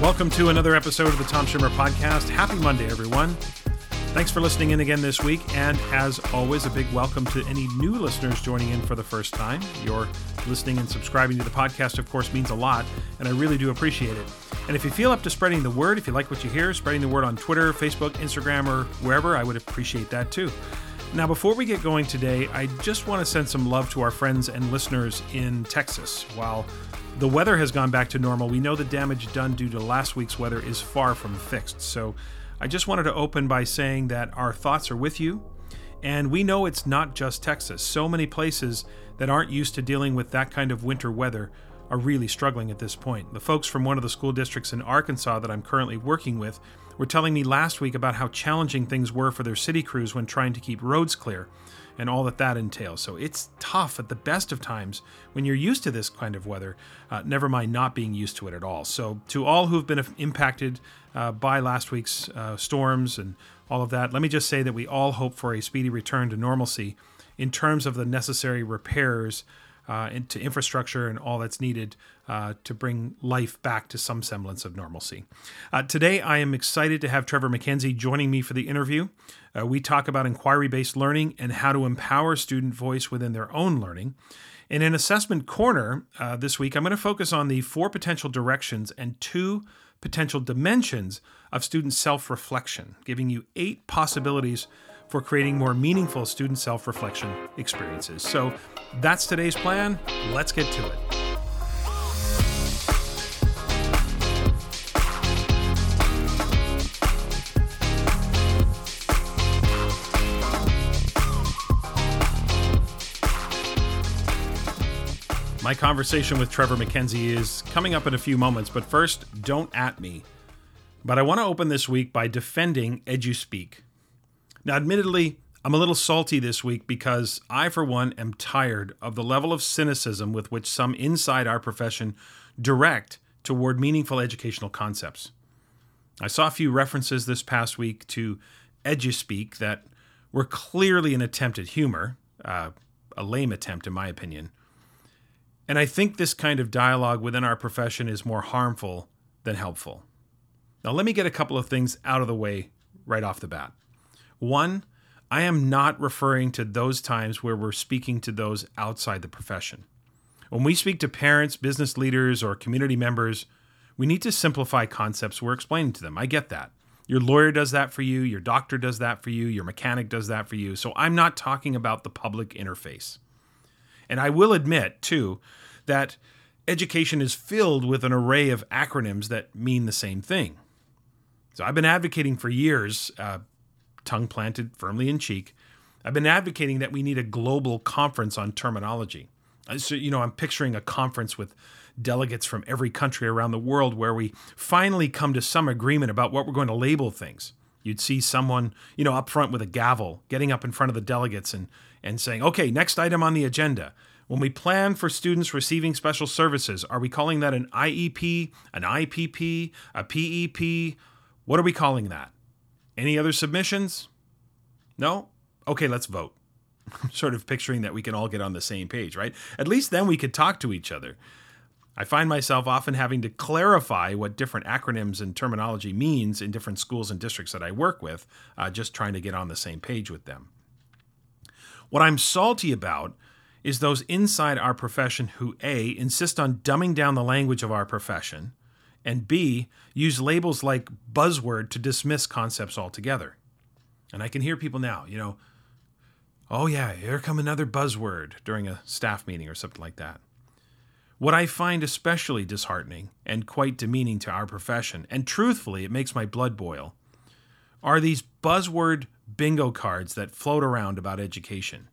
Welcome to another episode of the Tom Schimmer Podcast. Happy Monday, everyone. Thanks for listening in again this week. And as always, a big welcome to any new listeners joining in for the first time. Your listening and subscribing to the podcast, of course, means a lot, and I really do appreciate it. And if you feel up to spreading the word, if you like what you hear, spreading the word on Twitter, Facebook, Instagram, or wherever, I would appreciate that too. Now, before we get going today, I just want to send some love to our friends and listeners in Texas. While the weather has gone back to normal. We know the damage done due to last week's weather is far from fixed. So I just wanted to open by saying that our thoughts are with you. And we know it's not just Texas. So many places that aren't used to dealing with that kind of winter weather are really struggling at this point. The folks from one of the school districts in Arkansas that I'm currently working with were telling me last week about how challenging things were for their city crews when trying to keep roads clear and all that that entails. So it's tough at the best of times when you're used to this kind of weather, uh, never mind not being used to it at all. So, to all who've been impacted uh, by last week's uh, storms and all of that, let me just say that we all hope for a speedy return to normalcy in terms of the necessary repairs uh, into infrastructure and all that's needed uh, to bring life back to some semblance of normalcy. Uh, today, I am excited to have Trevor MacKenzie joining me for the interview. Uh, we talk about inquiry based learning and how to empower student voice within their own learning. And in Assessment Corner uh, this week, I'm going to focus on the four potential directions and two potential dimensions of student self reflection, giving you eight possibilities for creating more meaningful student self reflection experiences. So that's today's plan. Let's get to it. My conversation with Trevor MacKenzie is coming up in a few moments, but first, don't at me. But I want to open this week by defending EduSpeak. Now, admittedly, I'm a little salty this week because I, for one, am tired of the level of cynicism with which some inside our profession direct toward meaningful educational concepts. I saw a few references this past week to EduSpeak that were clearly an attempt at humor, uh, a lame attempt, in my opinion. And I think this kind of dialogue within our profession is more harmful than helpful. Now, let me get a couple of things out of the way right off the bat. One, I am not referring to those times where we're speaking to those outside the profession. When we speak to parents, business leaders, or community members, we need to simplify concepts we're explaining to them. I get that. Your lawyer does that for you, your doctor does that for you, your mechanic does that for you. So I'm not talking about the public interface. And I will admit, too, that education is filled with an array of acronyms that mean the same thing. So I've been advocating for years, uh, tongue planted firmly in cheek, I've been advocating that we need a global conference on terminology. Uh, so, you know, I'm picturing a conference with delegates from every country around the world where we finally come to some agreement about what we're going to label things. You'd see someone, you know, up front with a gavel, getting up in front of the delegates and, and saying, okay, next item on the agenda. When we plan for students receiving special services, are we calling that an IEP, an IPP, a PEP? What are we calling that? Any other submissions? No? Okay, let's vote. I'm sort of picturing that we can all get on the same page, right? At least then we could talk to each other. I find myself often having to clarify what different acronyms and terminology means in different schools and districts that I work with, uh, just trying to get on the same page with them. What I'm salty about is those inside our profession who A, insist on dumbing down the language of our profession, and B, use labels like buzzword to dismiss concepts altogether. And I can hear people now, you know, oh yeah, here come another buzzword during a staff meeting or something like that. What I find especially disheartening and quite demeaning to our profession, and truthfully, it makes my blood boil, are these buzzword bingo cards that float around about education.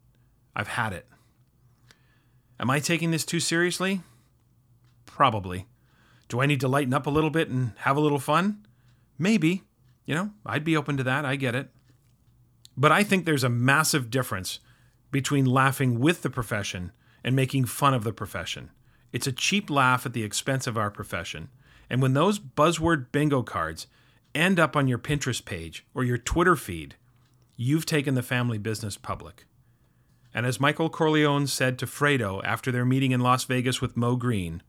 I've had it. Am I taking this too seriously? Probably. Do I need to lighten up a little bit and have a little fun? Maybe. You know, I'd be open to that. I get it. But I think there's a massive difference between laughing with the profession and making fun of the profession. It's a cheap laugh at the expense of our profession. And when those buzzword bingo cards end up on your Pinterest page or your Twitter feed, you've taken the family business public. And as Michael Corleone said to Fredo after their meeting in Las Vegas with Moe Greene,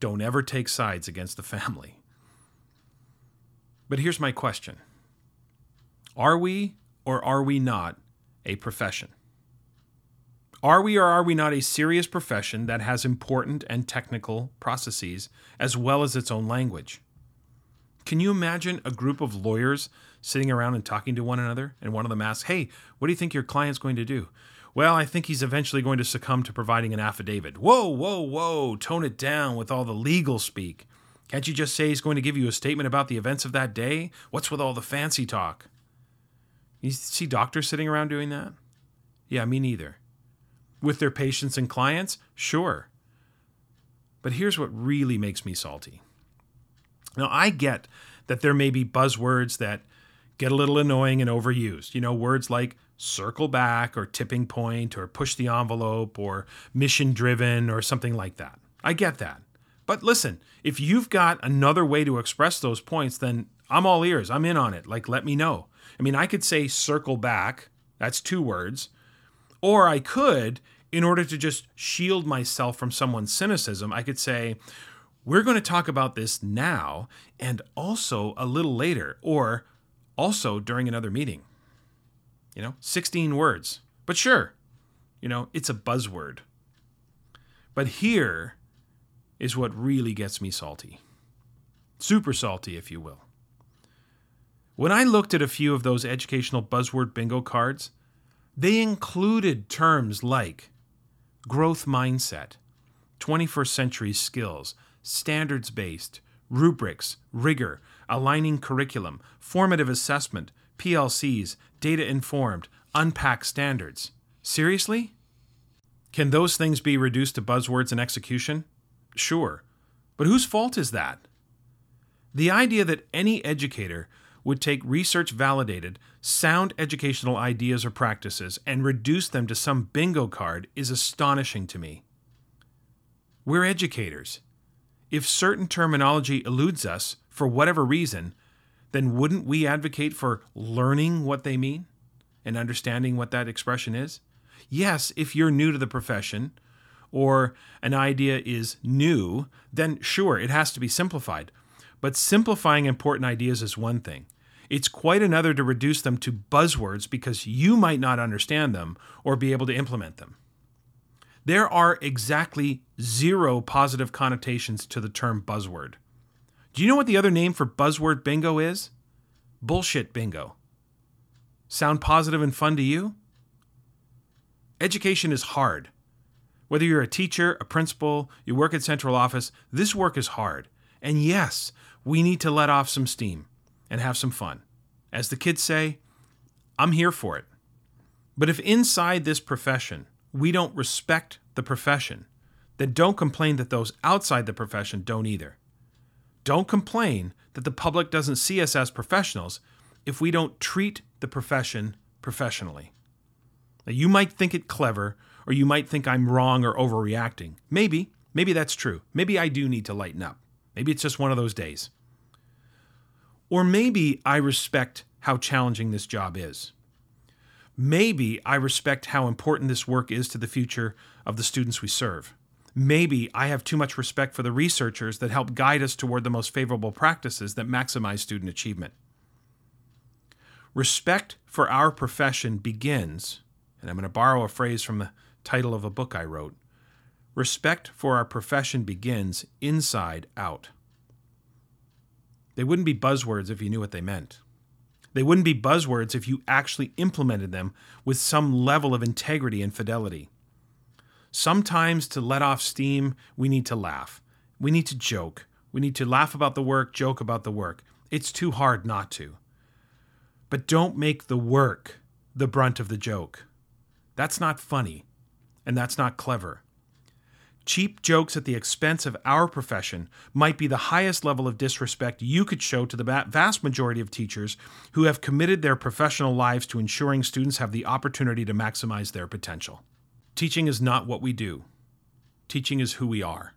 don't ever take sides against the family. But here's my question Are we or are we not a profession? Are we or are we not a serious profession that has important and technical processes as well as its own language? Can you imagine a group of lawyers sitting around and talking to one another, and one of them asks, Hey, what do you think your client's going to do? Well, I think he's eventually going to succumb to providing an affidavit. Whoa, whoa, whoa, tone it down with all the legal speak. Can't you just say he's going to give you a statement about the events of that day? What's with all the fancy talk? You see doctors sitting around doing that? Yeah, me neither. With their patients and clients? Sure. But here's what really makes me salty. Now, I get that there may be buzzwords that get a little annoying and overused. You know, words like circle back or tipping point or push the envelope or mission driven or something like that. I get that. But listen, if you've got another way to express those points, then I'm all ears. I'm in on it. Like, let me know. I mean, I could say circle back, that's two words. Or I could, in order to just shield myself from someone's cynicism, I could say, we're going to talk about this now and also a little later, or also during another meeting. You know, 16 words. But sure, you know, it's a buzzword. But here is what really gets me salty. Super salty, if you will. When I looked at a few of those educational buzzword bingo cards, they included terms like growth mindset, 21st century skills, standards based, rubrics, rigor, aligning curriculum, formative assessment, PLCs, data informed, unpack standards. Seriously? Can those things be reduced to buzzwords and execution? Sure. But whose fault is that? The idea that any educator would take research validated, sound educational ideas or practices and reduce them to some bingo card is astonishing to me. We're educators. If certain terminology eludes us for whatever reason, then wouldn't we advocate for learning what they mean and understanding what that expression is? Yes, if you're new to the profession or an idea is new, then sure, it has to be simplified. But simplifying important ideas is one thing. It's quite another to reduce them to buzzwords because you might not understand them or be able to implement them. There are exactly zero positive connotations to the term buzzword. Do you know what the other name for buzzword bingo is? Bullshit bingo. Sound positive and fun to you? Education is hard. Whether you're a teacher, a principal, you work at central office, this work is hard. And yes, we need to let off some steam and have some fun. As the kids say, I'm here for it. But if inside this profession we don't respect the profession, then don't complain that those outside the profession don't either. Don't complain that the public doesn't see us as professionals if we don't treat the profession professionally. Now, you might think it clever, or you might think I'm wrong or overreacting. Maybe, maybe that's true. Maybe I do need to lighten up. Maybe it's just one of those days. Or maybe I respect how challenging this job is. Maybe I respect how important this work is to the future of the students we serve. Maybe I have too much respect for the researchers that help guide us toward the most favorable practices that maximize student achievement. Respect for our profession begins, and I'm going to borrow a phrase from the title of a book I wrote respect for our profession begins inside out. They wouldn't be buzzwords if you knew what they meant. They wouldn't be buzzwords if you actually implemented them with some level of integrity and fidelity. Sometimes to let off steam, we need to laugh. We need to joke. We need to laugh about the work, joke about the work. It's too hard not to. But don't make the work the brunt of the joke. That's not funny, and that's not clever. Cheap jokes at the expense of our profession might be the highest level of disrespect you could show to the vast majority of teachers who have committed their professional lives to ensuring students have the opportunity to maximize their potential. Teaching is not what we do, teaching is who we are.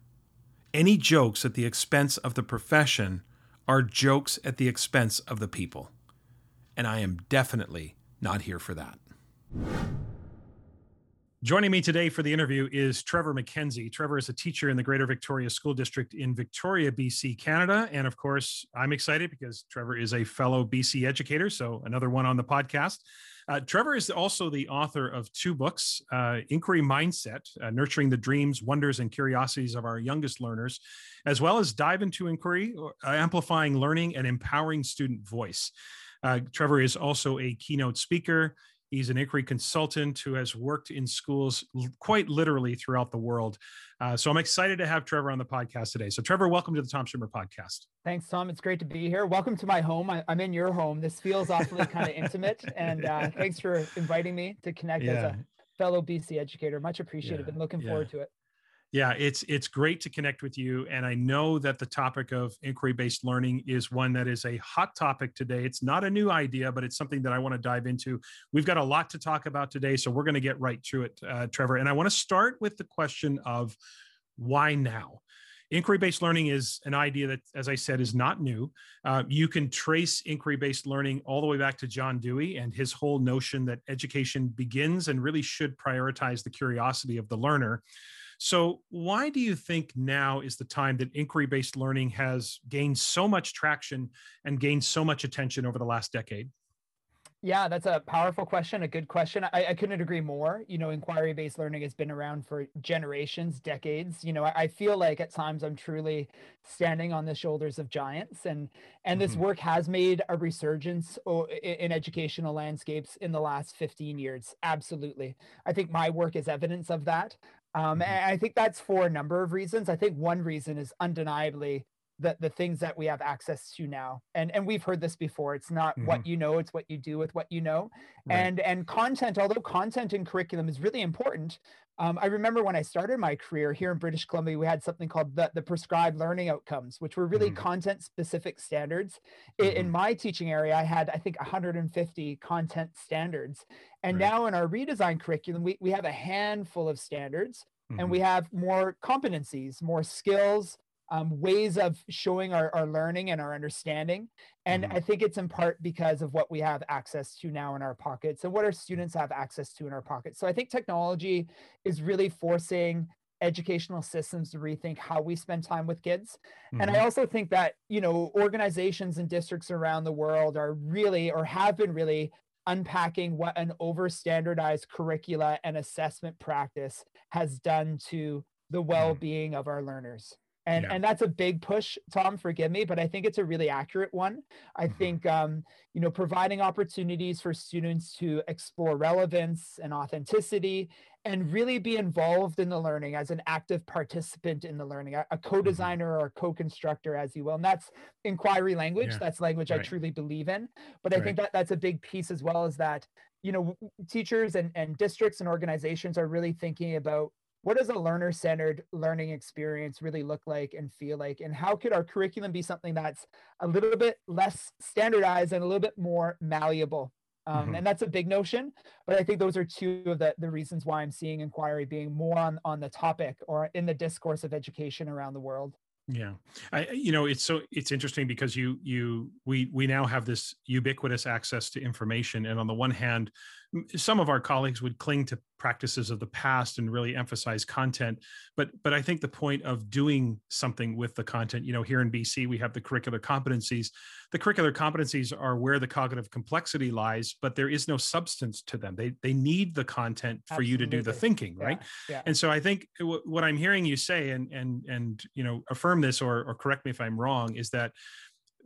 Any jokes at the expense of the profession are jokes at the expense of the people. And I am definitely not here for that. Joining me today for the interview is Trevor MacKenzie. Trevor is a teacher in the Greater Victoria School District in Victoria, BC, Canada. And of course, I'm excited because Trevor is a fellow BC educator, so another one on the podcast. Uh, Trevor is also the author of two books uh, Inquiry Mindset, uh, Nurturing the Dreams, Wonders, and Curiosities of Our Youngest Learners, as well as Dive into Inquiry, uh, Amplifying Learning and Empowering Student Voice. Uh, Trevor is also a keynote speaker. He's an inquiry consultant who has worked in schools quite literally throughout the world. Uh, so I'm excited to have Trevor on the podcast today. So, Trevor, welcome to the Tom Schimmer podcast. Thanks, Tom. It's great to be here. Welcome to my home. I, am in your home. This feels awfully kind of intimate. And uh, thanks for inviting me to connect yeah. as a fellow BC educator. Much appreciated. Yeah. Been looking forward to it. Yeah, it's it's great to connect with you, and I know that the topic of inquiry-based learning is one that is a hot topic today. It's not a new idea, but it's something that I want to dive into. We've got a lot to talk about today, so we're going to get right to it, uh, Trevor. And I want to start with the question of why now. Inquiry-based learning is an idea that, as I said, is not new. Uh, you can trace inquiry-based learning all the way back to John Dewey and his whole notion that education begins and really should prioritize the curiosity of the learner. So, why do you think now is the time that inquiry based learning has gained so much traction and gained so much attention over the last decade? Yeah, that's a powerful question, a good question. I, I couldn't agree more. You know, inquiry based learning has been around for generations, decades. You know, I, I, feel like at times I'm truly standing on the shoulders of giants, and and mm-hmm. this work has made a resurgence in, in educational landscapes in the last 15 years. Absolutely, I think my work is evidence of that. Um, mm-hmm. and I think that's for a number of reasons. I think one reason is undeniably the, the things that we have access to now. And, and we've heard this before. It's not mm-hmm. what you know, it's what you do with what you know. Right. And, and content, although content in curriculum is really important, um, I remember when I started my career here in British Columbia, we had something called the, the prescribed learning outcomes, which were really mm-hmm. content specific standards. Mm-hmm. In, in, my teaching area, I had, I think, 150 content standards. And right. now in our redesign curriculum, we, we have a handful of standards mm-hmm. and we have more competencies, more skills, um, ways of showing our, our learning and our understanding. And mm-hmm. I think it's in part because of what we have access to now in our pockets and what our students have access to in our pockets. So I think technology is really forcing educational systems to rethink how we spend time with kids. Mm-hmm. And I mm-hmm. also think that, you know, organizations and districts around the world are really or have been really unpacking what an over standardized curricula and assessment practice has done to the mm-hmm. well-being of our learners and yeah. and that's a big push tom forgive me but i think it's a really accurate one i mm-hmm. think um, you know providing opportunities for students to explore relevance and authenticity and really be involved in the learning as an active participant in the learning a, a mm-hmm. co-designer mm-hmm. or a co-constructor as you will and that's inquiry language yeah. that's language right. i truly believe in but i right. think that that's a big piece as well as that you know teachers and, and districts and organizations are really thinking about what does a learner centered learning experience really look like and feel like? And how could our curriculum be something that's a little bit less standardized and a little bit more malleable? Um, mm-hmm. and that's a big notion but i think those are two of the, the reasons why i'm seeing inquiry being more on, on the topic or in the discourse of education around the world. Yeah. I you know it's so it's interesting because you you we we now have this ubiquitous access to information. And on the one hand some of our colleagues would cling to practices of the past and really emphasize content but but i think the point of doing something with the content you know here in bc we have the curricular competencies the curricular competencies are where the cognitive complexity lies but there is no substance to them they they need the content for Absolutely. you to do the thinking right yeah. Yeah. and so i think w- what i'm hearing you say and and and you know affirm this or or correct me if i'm wrong is that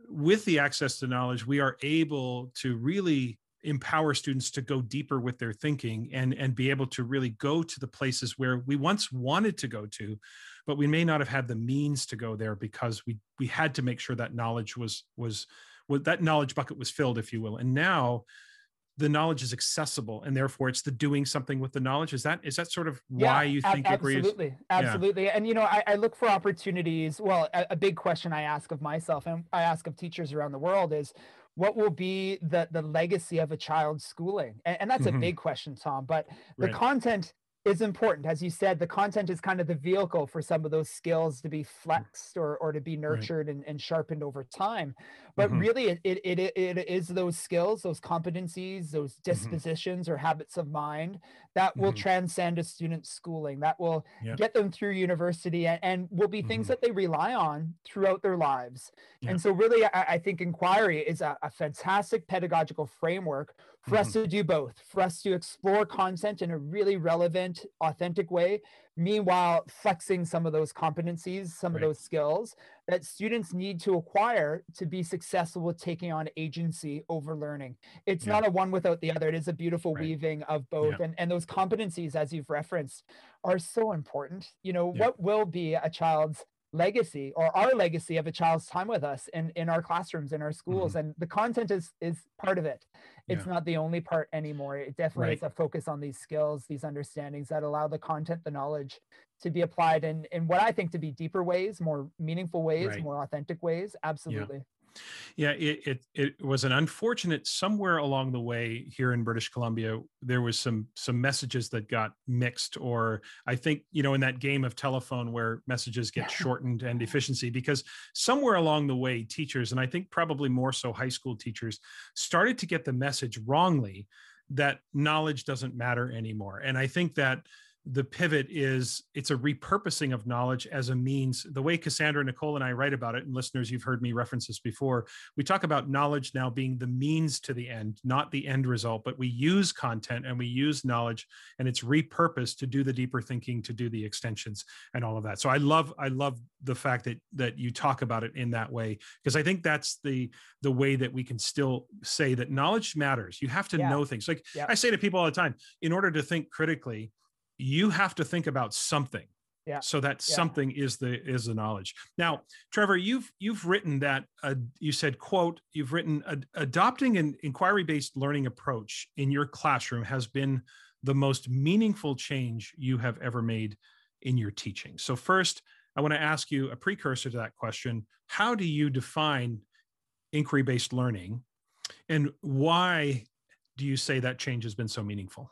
with the access to knowledge we are able to really empower students to go deeper with their thinking and and be able to really go to the places where we once wanted to go to but we may not have had the means to go there because we we had to make sure that knowledge was was, was that knowledge bucket was filled if you will. And now the knowledge is accessible and therefore it's the doing something with the knowledge. Is that is that sort of why yeah, you think absolutely absolutely yeah. and you know I, I, look for opportunities. Well a, a, big question i ask of myself and i ask of teachers around the world is what will be the the legacy of a child's schooling and, and that's mm-hmm. a big question tom but the content is important. As you said, the content is kind of the vehicle for some of those skills to be flexed or, or to be nurtured right. and, and, sharpened over time. But mm-hmm. really, it, it, it, it is those skills, those competencies, those mm-hmm. dispositions mm-hmm. or habits of mind that will mm-hmm. transcend a student's schooling, that will get them through university and, and will be things mm-hmm. that they rely on throughout their lives. And so, really, I, I, think inquiry is a, a fantastic pedagogical framework for us mm-hmm. to do both, for us to explore content in a really relevant, authentic way, meanwhile flexing some of those competencies, some right. of those skills that students need to acquire to be successful with taking on agency over learning. It's yeah. not a one without the other. It is a beautiful right. weaving of both. Yeah. And, and those competencies, as you've referenced, are so important. You know, yeah. what will be a child's legacy or our legacy of a child's time with us in, in our classrooms in our schools mm-hmm. and the content is is part of it it's yeah. not the only part anymore it definitely right. is a focus on these skills these understandings that allow the content the knowledge to be applied in in what i think to be deeper ways more meaningful ways right. more authentic ways absolutely yeah. Yeah, it, it, it was an unfortunate somewhere along the way here in British Columbia. There was some some messages that got mixed, or I think you know in that game of telephone where messages get shortened and efficiency because somewhere along the way teachers and I think probably more so high school teachers started to get the message wrongly that knowledge doesn't matter anymore, and I think that the pivot is it's a repurposing of knowledge as a means. The way cassandra nicole and i write about it and listeners you've heard me reference this before we talk about knowledge now being the means to the end not the end result but we use content and we use knowledge and it's repurposed to do the deeper thinking to do the extensions and all of that. So i love i love the fact that that you talk about it in that way because i think that's the the way that we can still say that knowledge matters. You have to yeah. know things. Like i say to people all the time in order to think critically you have to think about something yeah. so that yeah. something is the is the knowledge now trevor you've you've written that uh, you said quote you've written adopting an inquiry based learning approach in your classroom has been the most meaningful change you have ever made in your teaching so first i want to ask you a precursor to that question how do you define inquiry based learning and why do you say that change has been so meaningful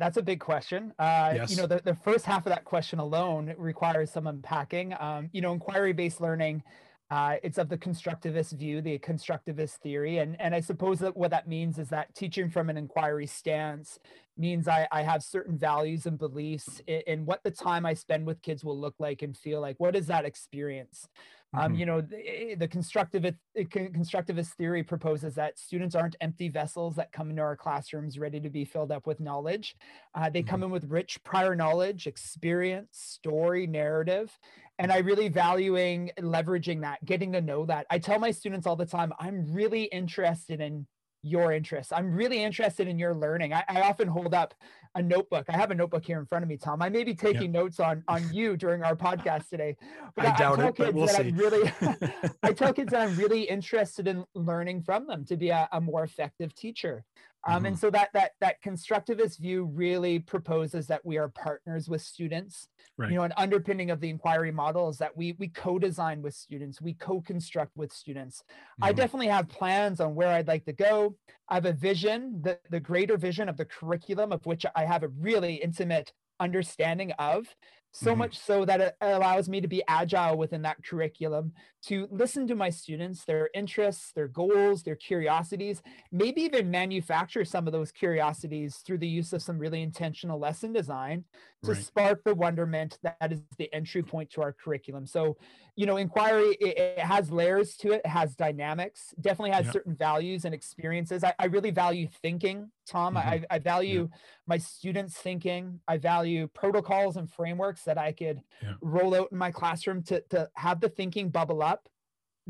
that's a big question. Uh, yes. You know, the, the first half of that question alone requires some unpacking. Um, you know, inquiry-based learning, uh, it's of the constructivist view, the constructivist theory, and and I suppose that what that means is that teaching from an inquiry stance means I, I have certain values and beliefs in, in what the time I spend with kids will look like and feel like. What is that experience? Um, mm-hmm. you know, the, the constructivist, constructivist theory proposes that students aren't empty vessels that come into our classrooms ready to be filled up with knowledge. Uh, they mm-hmm. come in with rich prior knowledge, experience, story, narrative. And I really valuing leveraging that, getting to know that. I tell my students all the time, I'm really interested in your interests. I'm really interested in your learning. I, I, often hold up a notebook. I have a notebook here in front of me, Tom. I may be taking notes on on you during our podcast today. But I, I doubt it, but we'll see. I'm really, I tell kids that I'm really interested in learning from them to be a, a more effective teacher. Um, mm-hmm. And so that that that constructivist view really proposes that we are partners with students. Right. You know, an underpinning of the inquiry model is that we we co-design with students, we co-construct with students. Mm-hmm. I definitely have plans on where I'd like to go. I have a vision, the the greater vision of the curriculum of which I have a really intimate understanding of so mm-hmm. much so that it allows me to be agile within that curriculum to listen to my students their interests their goals their curiosities maybe even manufacture some of those curiosities through the use of some really intentional lesson design to right. spark the wonderment that is the entry point to our curriculum so you know inquiry it, it has layers to it, it has dynamics definitely has certain values and experiences I, I, really value thinking tom mm-hmm. I, I, value yeah. my students thinking i value protocols and frameworks that i could yeah. roll out in my classroom to, to have the thinking bubble up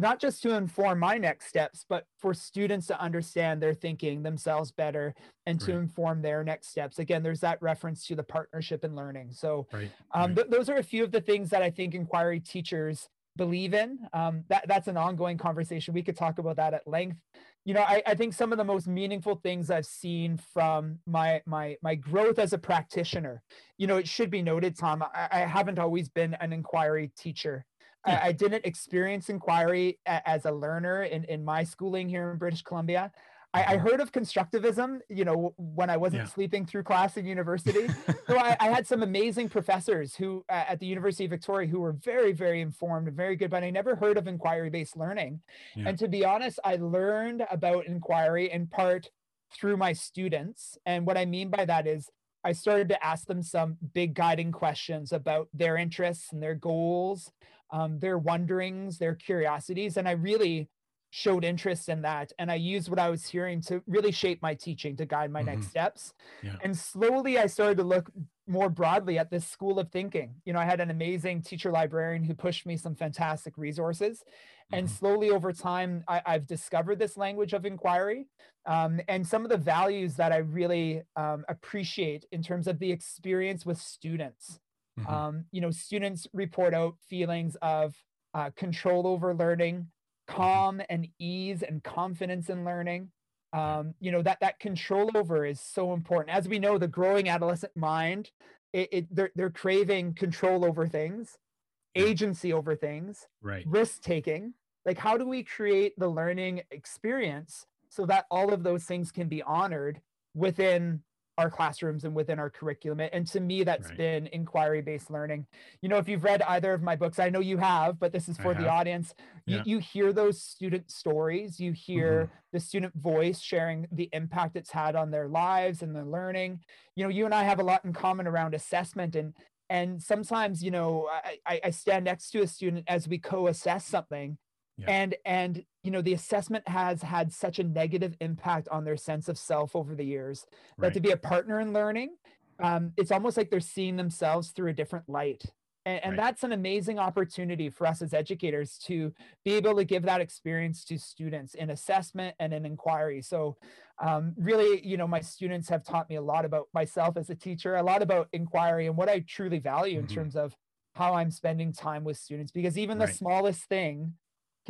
not just to inform my next steps, but for students to understand their thinking themselves better and to inform their next steps. Again, there's that reference to the partnership and learning. So, right. Um, right. Th- those are a few of the things that I think inquiry teachers believe in. Um, that that's an ongoing conversation. We could talk about that at length. You know, I, I think some of the most meaningful things I've seen from my my my growth as a practitioner. You know, it should be noted, Tom. I, I haven't always been an inquiry teacher. I, I, didn't experience inquiry a, as a learner in, in my schooling here in British Columbia. I, I, heard of constructivism, you know, when I wasn't yeah. sleeping through class in university. so I, I, had some amazing professors who uh, at the University of Victoria who were very, very informed and very good, but I never heard of inquiry-based learning. Yeah. And to be honest, I learned about inquiry in part through my students. And what I mean by that is I started to ask them some big guiding questions about their interests and their goals, um, their wonderings, their curiosities. And I really showed interest in that and i used what i was hearing to really shape my teaching to guide my mm-hmm. next steps yeah. and slowly i started to look more broadly at this school of thinking you know i had an amazing teacher librarian who pushed me some fantastic resources mm-hmm. and slowly over time I, have discovered this language of inquiry um, and some of the values that i really um, appreciate in terms of the experience with students mm-hmm. um, you know students report out feelings of uh, control over learning calm and ease and confidence in learning. Um, you know that that control over is so important. As we know the growing adolescent mind it, it they're, they're craving control over things agency over things right. risk taking. Like how do we create the learning experience so that all of those things can be honored within our classrooms and within our curriculum. And to me, that's right. been inquiry based learning. You know, if you've read either of my books, I know you have, but this is for the audience. You, you hear those student stories, you hear mm-hmm. the student voice sharing the impact it's had on their lives and their learning. You know, you and I have a lot in common around assessment and and sometimes you know I, I stand next to a student as we co-assess something yeah. and and you know the assessment has had such a negative impact on their sense of self over the years right. that to be a partner in learning um, it's almost like they're seeing themselves through a different light and, and right. that's an amazing opportunity for us as educators to be able to give that experience to students in assessment and in inquiry so um, really you know my students have taught me a lot about myself as a teacher a lot about inquiry and what i truly value mm-hmm. in terms of how i'm spending time with students because even the right. smallest thing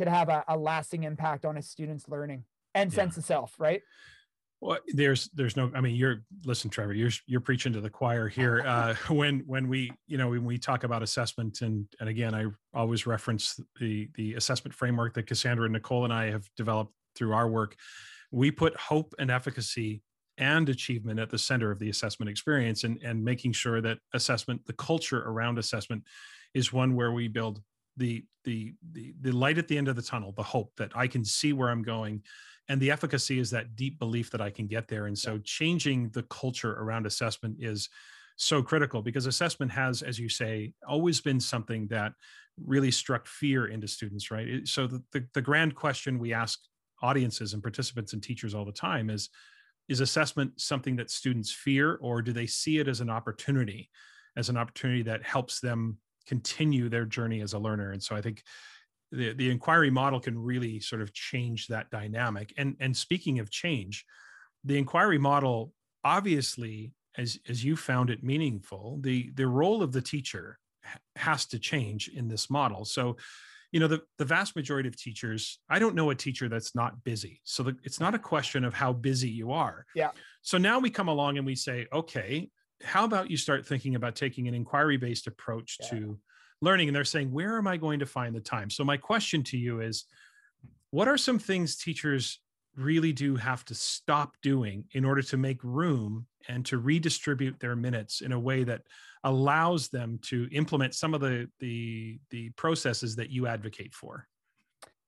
could have a, a lasting impact on a student's learning and sense of self, right? Well, there's there's no. I mean, you're listen, Trevor. You're you're preaching to the choir here. Uh, when when we you know when we talk about assessment and and again, I always reference the the assessment framework that Cassandra and Nicole and I have developed through our work. We put hope and efficacy and achievement at the center of the assessment experience, and and making sure that assessment, the culture around assessment, is one where we build the the the the light at the end of the tunnel the hope that i can see where i'm going and the efficacy is that deep belief that i can get there. And so changing the culture around assessment is so critical because assessment has as you say always been something that really struck fear into students right? So the, the, the grand question we ask audiences and participants and teachers all the time is is assessment something that students fear or do they see it as an opportunity as an opportunity that helps them continue their journey as a learner. And so I think the, the inquiry model can really sort of change that dynamic. And, and speaking of change, the inquiry model obviously, as, as you found it meaningful, the, the role of the teacher has to change in this model. So, you know, the, the vast majority of teachers, I don't know a teacher that's not busy. So the, it's not a question of how busy you are. Yeah. So now we come along and we say, okay, how about you start thinking about taking an inquiry based approach yeah. to learning? And they're saying where am i going to find the time? So my question to you is what are some things teachers really do have to stop doing in order to make room and to redistribute their minutes in a way that allows them to implement some of the the the processes that you advocate for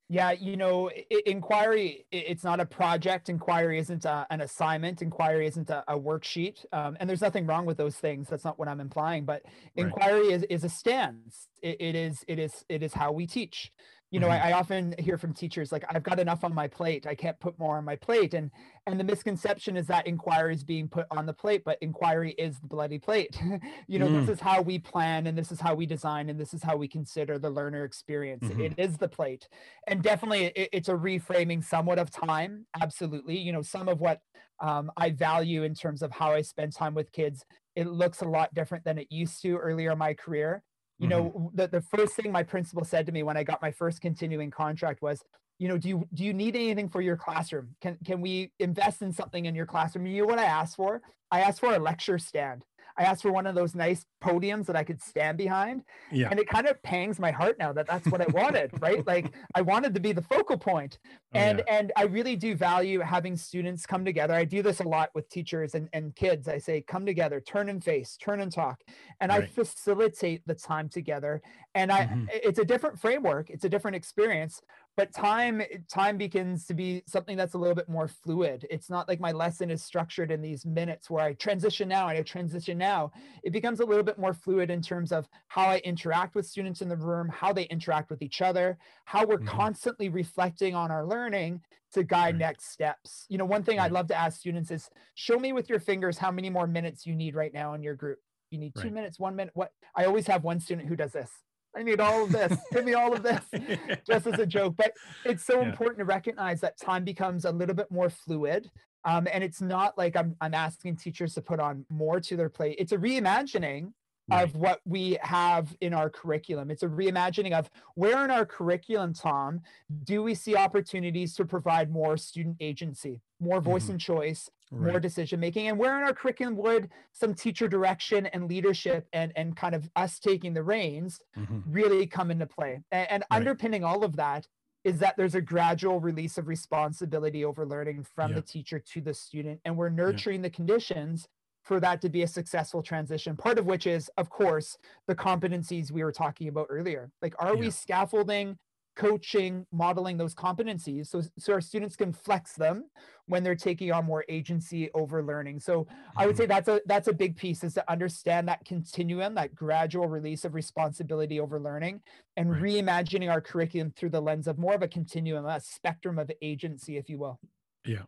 yeah, you know, inquiry, it's not a project. Inquiry isn't a, an assignment. Inquiry isn't a, a worksheet. Um, and there's nothing wrong with those things. That's not what I'm implying. But inquiry right. is, is a stance. It, it is it is it is how we teach you know mm-hmm. I, I, often hear from teachers like i've got enough on my plate. I can't put more on my plate. And and the misconception is that inquiry is being put on the plate but inquiry is the bloody plate. You know mm. this is how we plan and this is how we design and this is how we consider the learner experience. Mm-hmm. it is the plate. And definitely it, it's a reframing somewhat of time. Absolutely. You know some of what um, i value in terms of how i spend time with kids it looks a lot different than it used to earlier in my career you know mm-hmm. the, the first thing my principal said to me when i got my first continuing contract was you know do you do you need anything for your classroom? Can can we invest in something in your classroom? You know what i asked for? I asked for a lecture stand I asked for one of those nice podiums that I could stand behind. Yeah. And it kind of pangs my heart now that that's what I wanted, right? Like I wanted to be the focal point. Oh, and yeah. and I really do value having students come together. I do this a lot with teachers and, and kids. I say, come together, turn and face, turn and talk. And right. I facilitate the time together. And I mm-hmm. it's a different framework, it's a different experience but time time begins to be something that's a little bit more fluid it's not like my lesson is structured in these minutes where i transition now and i transition now it becomes a little bit more fluid in terms of how i interact with students in the room how they interact with each other how we're mm-hmm. constantly reflecting on our learning to guide right. next steps you know one thing right. i'd love to ask students is show me with your fingers how many more minutes you need right now in your group you need two right. minutes one minute what i always have one student who does this I need all of this. Give me all of this, just as a joke. But it's so yeah. important to recognize that time becomes a little bit more fluid. Um, and it's not like I'm, I'm asking teachers to put on more to their plate. It's a reimagining right. of what we have in our curriculum. It's a reimagining of where in our curriculum, Tom, do we see opportunities to provide more student agency, more voice mm-hmm. and choice, right. more decision making and where in our curriculum would some teacher direction and leadership and and kind of us taking the reins mm-hmm. really come into play and, and right. underpinning all of that is that there's a gradual release of responsibility over learning from yeah. the teacher to the student and we're nurturing yeah. the conditions for that to be a successful transition part of which is of course the competencies we were talking about earlier like are yeah. we scaffolding coaching, modeling those competencies so, so our students can flex them when they're taking on more agency over learning. So mm-hmm. I would say mm-hmm. that's a that's a big piece is to understand that continuum, that gradual release of responsibility over learning and right. reimagining our curriculum through the lens of more of a continuum, a spectrum of agency, if you will. Yeah.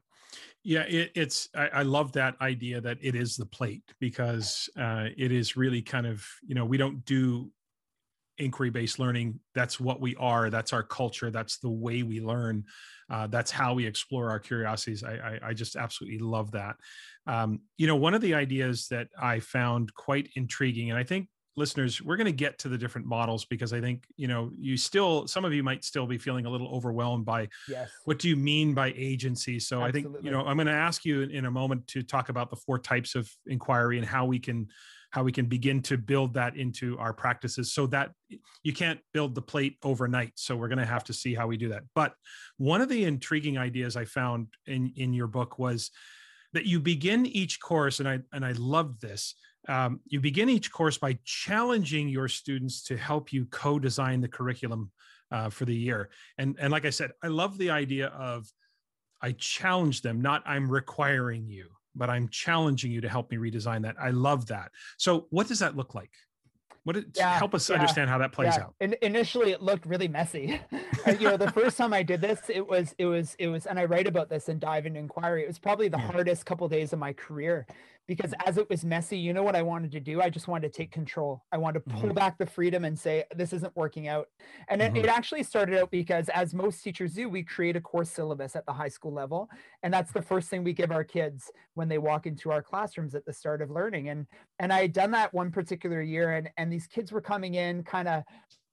Yeah, it, it's I, I, love that idea that it is the plate because uh, it is really kind of you know we don't do inquiry based learning. That's what we are. That's our culture. That's the way we learn. Uh, that's how we explore our curiosities. I, I, I just absolutely love that. Um, you know one of the ideas that i found quite intriguing and i think listeners we're going to get to the different models because i think you know you still some of you might still be feeling a little overwhelmed by yes. what do you mean by agency so Absolutely. i think you know i'm going to ask you in a moment to talk about the four types of inquiry and how we can how we can begin to build that into our practices so that you can't build the plate overnight so we're going to have to see how we do that but one of the intriguing ideas i found in in your book was that you begin each course and i and i loved this um, you begin each course by challenging your students to help you co-design the curriculum uh, for the year and and like i said i love the idea of i challenge them not i'm requiring you but I'm challenging you to help me redesign that. I love that. So, what does that look like? What it, yeah, help us yeah, understand how that plays yeah. out. In, initially, it looked really messy. you know, the first time I did this, it was it was it was, and I write about this in Dive into Inquiry. It was probably the hardest couple of days of my career because as it was messy, you know what I wanted to do? I just wanted to take control. I wanted to pull mm-hmm. back the freedom and say, this isn't working out. And mm-hmm. it, it, actually started out because, as most teachers do, we create a course syllabus at the high school level. And that's the first thing we give our kids when they walk into our classrooms at the start of learning. And and I had done that one particular year, and, and these kids were coming in kind of,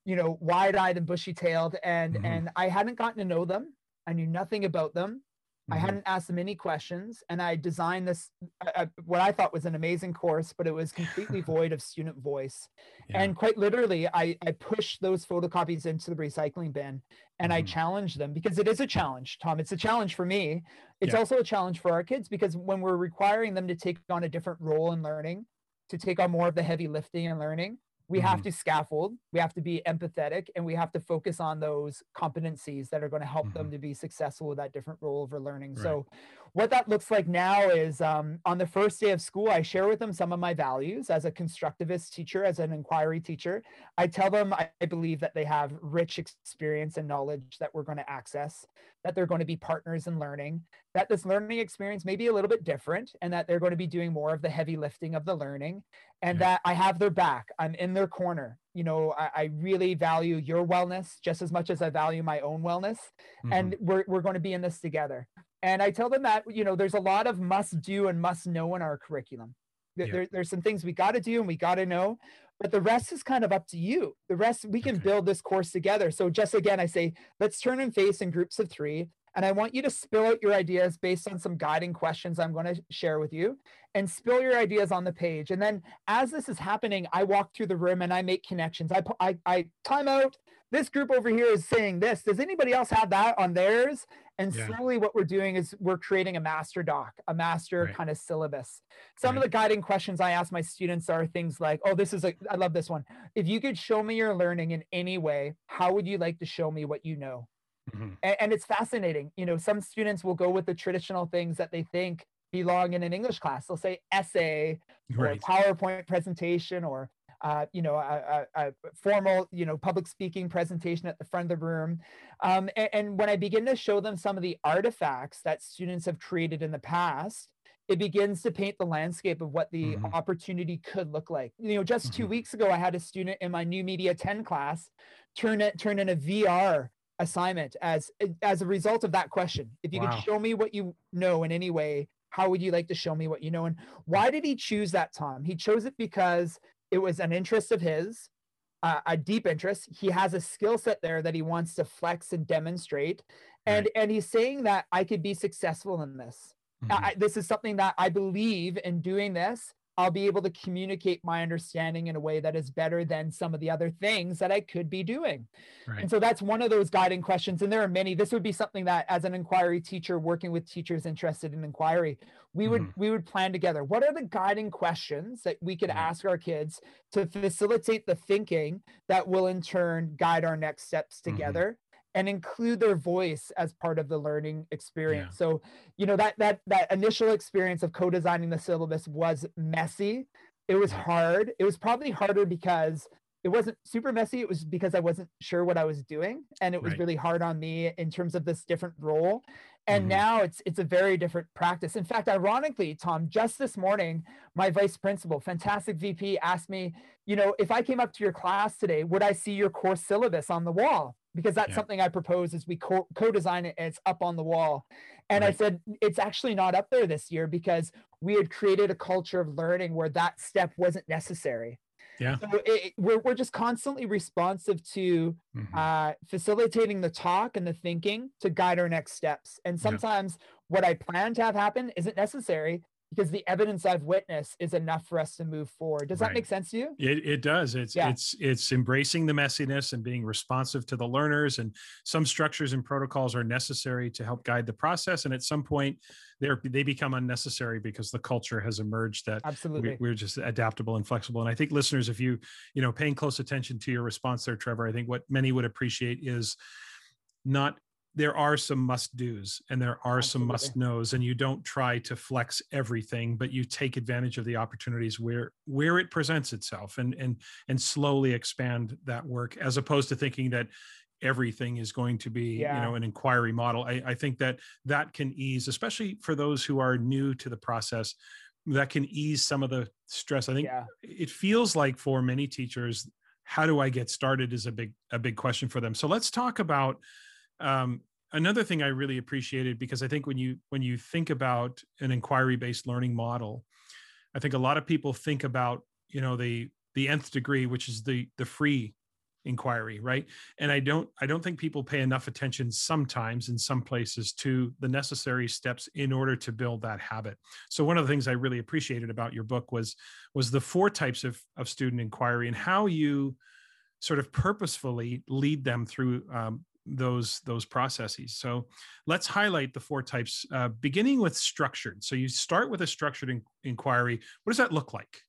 you know, wide-eyed and bushy-tailed, and mm-hmm. and I hadn't gotten to know them. I knew nothing about them. I mm-hmm. hadn't asked them any questions, and I designed this uh, uh, what I thought was an amazing course, but it was completely void of student voice. Yeah. And quite literally, I, I pushed those photocopies into the recycling bin, and mm-hmm. I challenged them because it is a challenge, Tom. It's a challenge for me. It's yeah. also a challenge for our kids because when we're requiring them to take on a different role in learning, to take on more of the heavy lifting and learning, we mm-hmm. have to scaffold we have to be empathetic and we have to focus on those competencies that are going to help mm-hmm. them to be successful with that different role over learning right. so what that looks like now is um, on the first day of school i share with them some of my values as a constructivist teacher as an inquiry teacher. I tell them i believe that they have rich experience and knowledge that we're going to access that they're going to be partners in learning that this learning experience may be a little bit different and that they're going to be doing more of the heavy lifting of the learning and yeah. that i have their back. I'm in their corner. You know I, I, really value your wellness just as much as i value my own wellness. Mm-hmm. and we're, we're going to be in this together and I tell them that, you know, there's a lot of must do and must know in our curriculum. There, yeah. there's some things we got to do and we got to know, but the rest is kind of up to you. The rest, we can okay. build this course together. So just again, I say, let's turn and face in groups of three And I want you to spill out your ideas based on some guiding questions I'm going to share with you and spill your ideas on the page. And then as this is happening, I walk through the room and I make connections. I, I, I time out. This group over here is saying this. Does anybody else have that on theirs? And yeah. slowly, what we're doing is we're creating a master doc, a master right. kind of syllabus. Some right. of the guiding questions I ask my students are things like, oh, this is a, I love this one. If you could show me your learning in any way, how would you like to show me what you know? Mm-hmm. And, and it's fascinating. You know, some students will go with the traditional things that they think belong in an English class. They'll say essay right. or PowerPoint presentation or uh, you know, a, a, a, formal, you know, public speaking presentation at the front of the room. Um, and, and, when I begin to show them some of the artifacts that students have created in the past, it begins to paint the landscape of what the mm-hmm. opportunity could look like. You know, just mm-hmm. two weeks ago, I had a student in my new media 10 class turn it turn in a VR assignment as as a result of that question. If you wow. could show me what you know in any way, how would you like to show me what you know? And why did he choose that, Tom? He chose it because it was an interest of his, uh, a deep interest. He has a skill set there that he wants to flex and demonstrate, and right. and he's saying that I could be successful in this. Mm-hmm. I, this is something that I believe in doing this. I'll be able to communicate my understanding in a way that is better than some of the other things that I could be doing. Right. And so that's one of those guiding questions. And there are many. This would be something that, as an inquiry teacher working with teachers interested in inquiry, we would mm-hmm. we would plan together. What are the guiding questions that we could mm-hmm. ask our kids to facilitate the thinking that will in turn guide our next steps mm-hmm. And include their voice as part of the learning experience. Yeah. So, you know, that that that initial experience of co-designing the syllabus was messy. It was hard. It was probably harder because it wasn't super messy. It was because I wasn't sure what I was doing. And it was right. really hard on me in terms of this different role. And mm-hmm. now it's it's a very different practice. In fact, ironically, Tom, just this morning, my vice principal, fantastic VP, asked me, you know, if I came up to your class today, would I see your course syllabus on the wall? because that's yeah. something I propose is we co- co-design it and it's up on the wall. And right. I said it's actually not up there this year because we had created a culture of learning where that step wasn't necessary. Yeah. So it, we're, we're just constantly responsive to mm-hmm. uh, facilitating the talk and the thinking to guide our next steps. And sometimes yeah. what I plan to have happen isn't necessary, because the evidence I've witnessed is enough for us to move forward. Does that make sense to you? It, it does. It's yeah. it's it's embracing the messiness and being responsive to the learners. And some structures and protocols are necessary to help guide the process. And at some point, they they become unnecessary because the culture has emerged that absolutely we, we're just adaptable and flexible. And I think listeners, if you you know paying close attention to your response there, Trevor, I think what many would appreciate is not there are some must do's and there are Absolutely. some must knows and you don't try to flex everything but you take advantage of the opportunities where where it presents itself and and and slowly expand that work as opposed to thinking that everything is going to be yeah. you know an inquiry model I, I think that that can ease especially for those who are new to the process that can ease some of the stress i think yeah. it feels like for many teachers how do i get started is a big a big question for them so let's talk about um, another thing I really appreciated because I think when you when you think about an inquiry based learning model, I think a lot of people think about you know the the nth degree, which is the the free inquiry right? And i don't i don't think people pay enough attention sometimes in some places to the necessary steps in order to build that habit. So one of the things i really appreciated about your book was was the four types of of student inquiry and how you sort of purposefully lead them through um, those those processes. So let's highlight the four types uh, beginning with structured. So you start with a structured in- inquiry. What does that look like?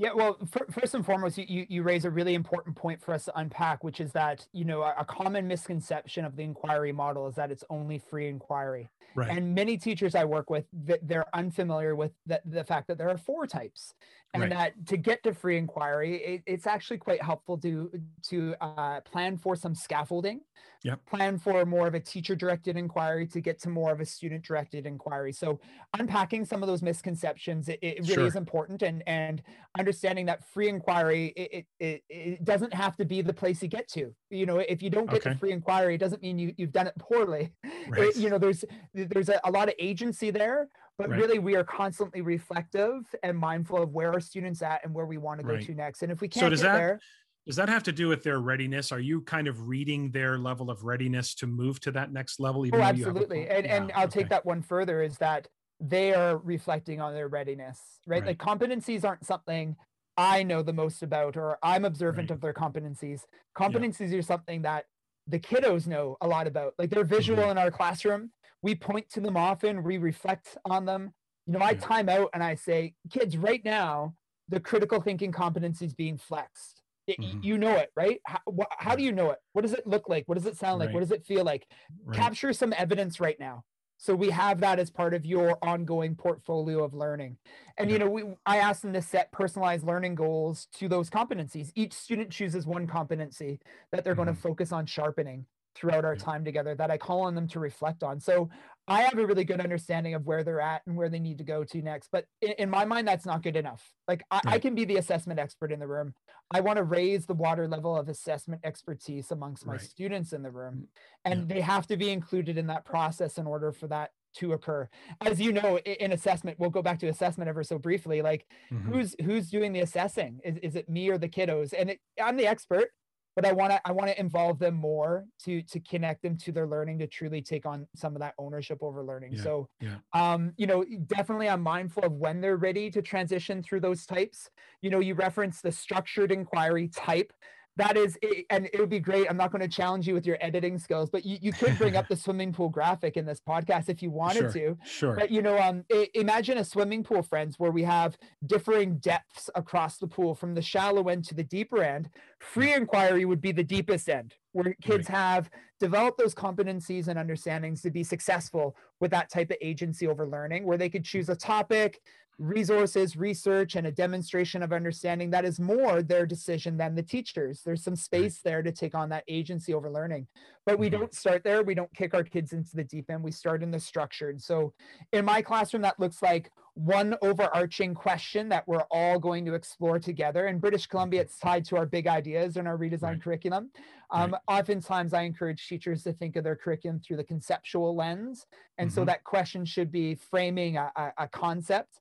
Yeah, well, first and foremost, you, you raise a really important point for us to unpack, which is that you know a, a common misconception of the inquiry model is that it's only free inquiry, right. and many teachers I work with they're unfamiliar with the, the fact that there are four types, and right. that to get to free inquiry, it, it's actually quite helpful to to uh, plan for some scaffolding, yep. plan for more of a teacher directed inquiry to get to more of a student directed inquiry. So unpacking some of those misconceptions, it, it really sure. is important, and and understanding that free inquiry it, it, it doesn't have to be the place you get to you know if you don't get okay. to free inquiry it doesn't mean you, you've done it poorly right. you know there's there's a, a, lot of agency there but right. really we are constantly reflective and mindful of where our students at and where we want to go right. to next and if we can't so does get that, there Does that have to do with their readiness? Are you kind of reading their level of readiness to move to that next level? oh, absolutely. And yeah, and I'll okay. take that one further is that they are reflecting on their readiness, right? right? Like competencies aren't something I know the most about or I'm observant of their competencies. Competencies yeah. are something that the kiddos know a lot about. Like they're visual mm-hmm. in our classroom. We point to them often, we reflect on them. You know, I time out and I say, kids, right now, the critical thinking competency is being flexed. It, mm-hmm. You know it, right? How, wh- how, do you know it? What does it look like? What does it sound like? Right. What does it feel like? Right. Capture some evidence right now. So we have that as part of your ongoing portfolio of learning. And you know, we I asked them to set personalized learning goals to those competencies. Each student chooses one competency that they're mm-hmm. going to focus on sharpening throughout our time together that I call on them to reflect on. So I have a really good understanding of where they're at and where they need to go to next. But in, in my mind, that's not good enough. Like I, I, can be the assessment expert in the room. I want to raise the water level of assessment expertise amongst my right. students in the room. And yeah. they have to be included in that process in order for that to occur. As you know, in assessment, we'll go back to assessment ever so briefly. Like mm-hmm. who's who's doing the assessing? Is, is it me or the kiddos? And it, I'm the expert but I want to I want to involve them more to to connect them to their learning to truly take on some of that ownership over learning. Yeah, so yeah. um you know definitely I'm mindful of when they're ready to transition through those types. You know, you reference the structured inquiry type that is and it would be great. I'm not going to challenge you with your editing skills but you, you could bring up the swimming pool graphic in this podcast if you wanted sure, to. sure. But you know um imagine a swimming pool friends where we have differing depths across the pool from the shallow end to the deeper end. Free inquiry would be the deepest end where kids right. have developed those competencies and understandings to be successful with that type of agency over learning where they could choose a topic resources, research, and a demonstration of understanding that is more their decision than the teachers. There's some space there to take on that agency over learning. But we mm-hmm. don't start there. We don't kick our kids into the deep end. We start in the structured. So in my classroom, that looks like one overarching question that we're all going to explore together. In British Columbia, it's tied to our big ideas and our redesigned right. curriculum. Um, right. Oftentimes, I encourage teachers to think of their curriculum through the conceptual lens. And mm-hmm. so that question should be framing a, a, a concept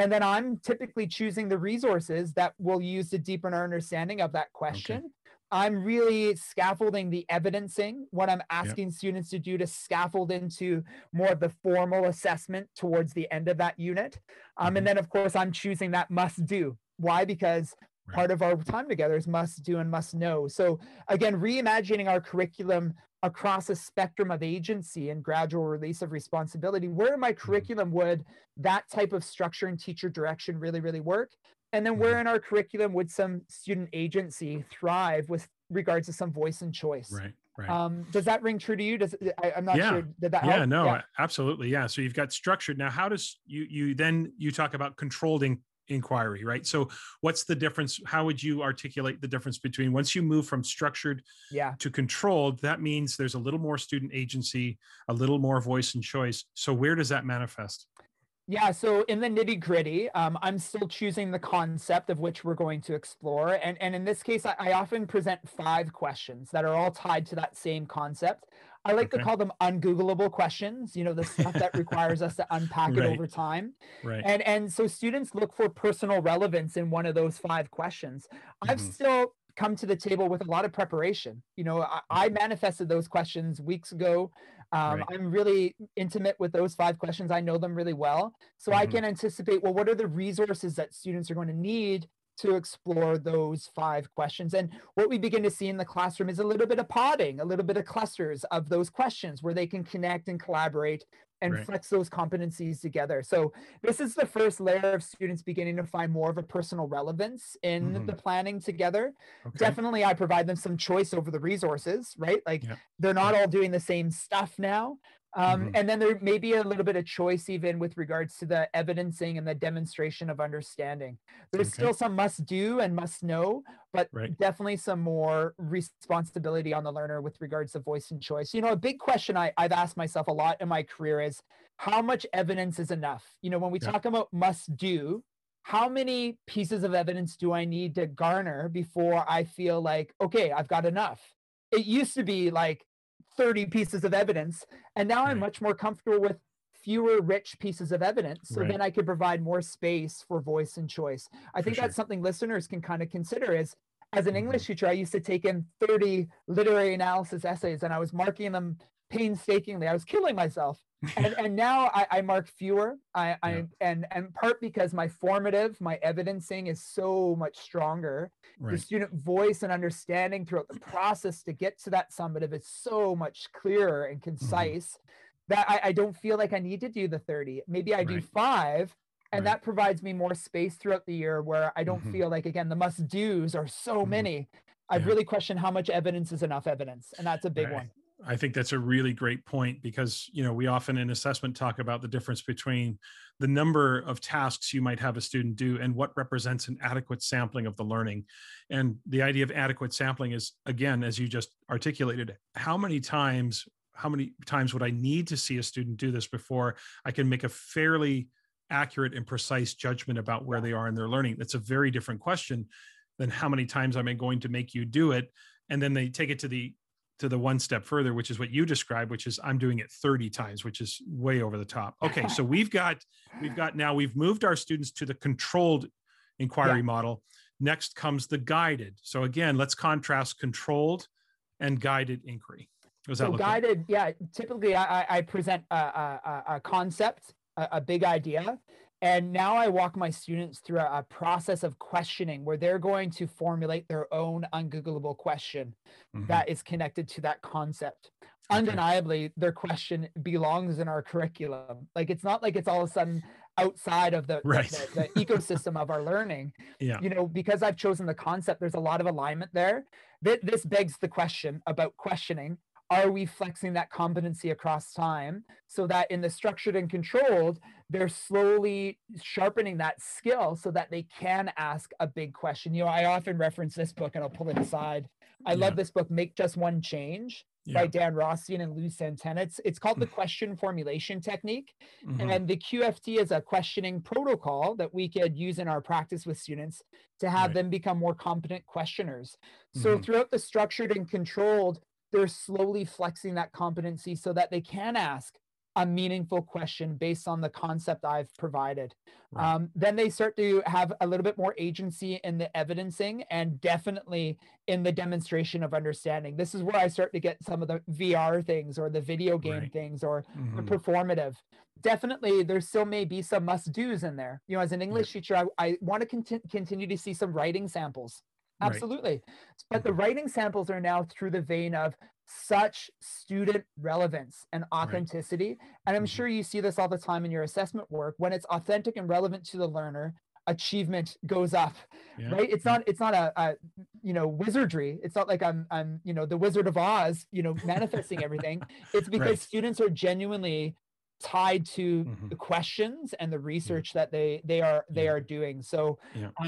and then i'm typically choosing the resources that we'll use to deepen our understanding of that question okay. i'm really scaffolding the evidencing what i'm asking yep. students to do to scaffold into more of the formal assessment towards the end of that unit um, mm-hmm. and then of course i'm choosing that must do why because right. part of our time together is must do and must know so again reimagining our curriculum across a spectrum of agency and gradual release of responsibility where in my mm-hmm. curriculum would that type of structure and teacher direction really really work and then where mm-hmm. in our curriculum would some student agency thrive with regards to some voice and choice right Right. Um, does that ring true to you? Does I, am not yeah. sure. Did that yeah, help? no, yeah. absolutely. Yeah. So you've got structured. Now, how does you you then you talk about controlled inquiry, right? So what's the difference? How would you articulate the difference between once you move from structured yeah. to controlled, that means there's a little more student agency, a little more voice and choice. So where does that manifest? Yeah, so in the nitty gritty, um, I'm still choosing the concept of which we're going to explore. And, and in this case, I, I often present five questions that are all tied to that same concept. I like okay. to call them ungoogleable questions, you know, the stuff that requires us to unpack right. it over time. Right. And and so students look for personal relevance in one of those five questions. Mm-hmm. I've still come to the table with a lot of preparation. You know, I, I manifested those questions weeks ago. Um, right. I'm really intimate with those five questions. I know them really well. So mm-hmm. I can anticipate, well, what are the resources that students are going to need to explore those five questions. And what we begin to see in the classroom is a little bit of podding, a little bit of clusters of those questions where they can connect and collaborate and right. flex those competencies together. So this is the first layer of students beginning to find more of a personal relevance in mm-hmm. the planning together. Okay. Definitely I provide them some choice over the resources, right? Like yeah. they're not yeah. all doing the same stuff now. Um, mm-hmm. And then there may be a little bit of choice even with regards to the evidencing and the demonstration of understanding. There's okay. still some must do and must know, but right. definitely some more responsibility on the learner with regards to voice and choice. You know, a big question I, I've asked myself a lot in my career is how much evidence is enough? You know, when we yeah. talk about must do, how many pieces of evidence do I need to garner before I feel like, okay, I've got enough? It used to be like, 30 pieces of evidence. And now right. I'm much more comfortable with fewer rich pieces of evidence. So right. then I could provide more space for voice and choice. I for think sure. that's something listeners can kind of consider is as an English mm-hmm. teacher, I used to take in 30 literary analysis essays and I was marking them painstakingly. I was killing myself. And, and now I, I mark fewer. I, I yeah. and and part because my formative, my evidencing is so much stronger. Right. The student voice and understanding throughout the process to get to that summative is so much clearer and mm-hmm. concise mm-hmm. that I, I, don't feel like I need to do the 30. Maybe I right. do five, and right. that provides me more space throughout the year where I don't mm-hmm. feel like again the must do's are so mm-hmm. many. I've yeah. really questioned how much evidence is enough evidence, and that's a big one. I think that's a really great point because you know we often in assessment talk about the difference between the number of tasks you might have a student do and what represents an adequate sampling of the learning. And the idea of adequate sampling is again as you just articulated how many times how many times would I need to see a student do this before I can make a fairly accurate and precise judgment about where they are in their learning? That's a very different question than how many times am I going to make you do it and then they take it to the to the one step further, which is what you described, which is I'm doing it 30 times, which is way over the top. Okay, so we've got we've got now we've moved our students to the controlled inquiry yeah. model. Next comes the guided. So again, let's contrast controlled and guided inquiry. so guided, like? yeah. Typically, I, I present a, a, a concept, a, a big idea, and now I walk my students through a, a, process of questioning where they're going to formulate their own ungoogleable question mm-hmm. that is connected to that concept. Okay. Undeniably, their question belongs in our curriculum. Like it's not like it's all of a sudden outside of the, right. the, the, the ecosystem of our learning. Yeah. You know, because I've chosen the concept, there's a lot of alignment there. That this begs the question about questioning are we flexing that competency across time so that in the structured and controlled they're slowly sharpening that skill so that they can ask a big question you know i often reference this book and i'll pull it aside i yeah. love this book make just one change yeah. by dan rothstein and luz santana it's, it's called the mm. question formulation technique mm-hmm. and the qft is a questioning protocol that we could use in our practice with students to have right. them become more competent questioners so mm-hmm. throughout the structured and controlled they're slowly flexing that competency so that they can ask a meaningful question based on the concept I've provided. Right. Um, then they start to have a little bit more agency in the evidencing and definitely in the demonstration of understanding. This is where I start to get some of the VR things or the video game right. things or mm-hmm. the performative. Definitely, there still may be some must do's in there. You know, as an English teacher, I, I want to conti- continue to see some writing samples. Absolutely. Right. But the writing samples are now through the vein of such student relevance and authenticity. Right. And I'm mm-hmm. sure you see this all the time in your assessment work. When it's authentic and relevant to the learner, achievement goes up yeah. right it's not it's not a, a, you know wizardry it's not like i'm i'm you know the wizard of oz you know manifesting everything it's because right. students are genuinely tied to mm-hmm. the questions and the research yeah. that they they are they yeah. are doing so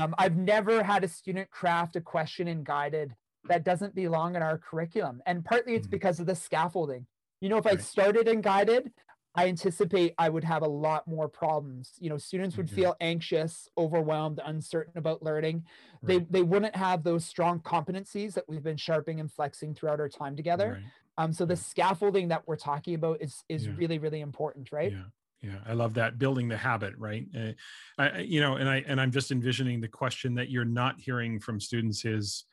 um, i've never had a student craft a question in guided that doesn't belong in our curriculum and partly it's mm-hmm. because of the scaffolding you know if i started in guided i anticipate i would have a lot more problems you know students would mm-hmm. feel anxious overwhelmed uncertain about learning right. they they wouldn't have those strong competencies that we've been sharpening and flexing throughout our time together right um, so the scaffolding that we're talking about is is yeah. really really important, right? Yeah. Yeah, I love that building the habit, right? Uh, I, you know, and I and I'm just envisioning the question that you're not hearing from students is,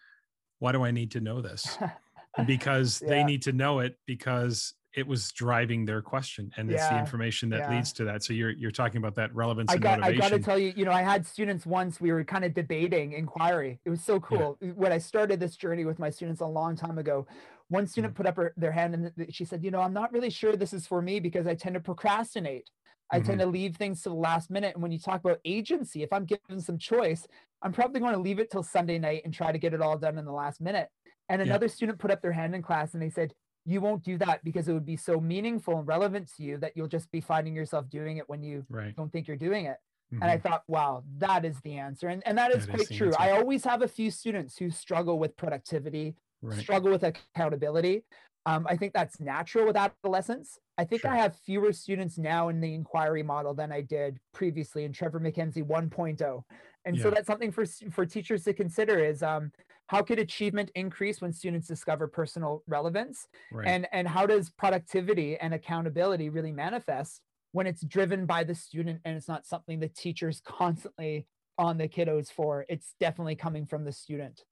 why do I need to know this? because yeah. they need to know it because it was driving their question and it's the information that yeah. leads to that so you're you're talking about that relevance i got motivation. i got to tell you you know i had students once we were kind of debating inquiry it was so cool yeah. when i started this journey with my students a long time ago one student mm. put up her, their hand and she said, You know, I'm not really sure this is for me because I tend to procrastinate. I mm-hmm. tend to leave things to the last minute. And when you talk about agency, if I'm given some choice, I'm probably going to leave it till Sunday night and try to get it all done in the last minute. And another yeah. student put up their hand in class and they said, You won't do that because it would be so meaningful and relevant to you that you'll just be finding yourself doing it when you right. don't think you're doing it. Mm-hmm. And I mm-hmm. thought, wow, that is the answer. And, and that is that quite is true. Answer. I always have a few students who struggle with productivity right. struggle with accountability. Um, I think that's natural with adolescents. I think sure. I have fewer students now in the inquiry model than I did previously in Trevor MacKenzie 1.0. And yeah. so that's something for, for teachers to consider is um, how could achievement increase when students discover personal relevance? Right. And, and how does productivity and accountability really manifest when it's driven by the student and it's not something the teacher's constantly on the kiddos for? It's definitely coming from the student.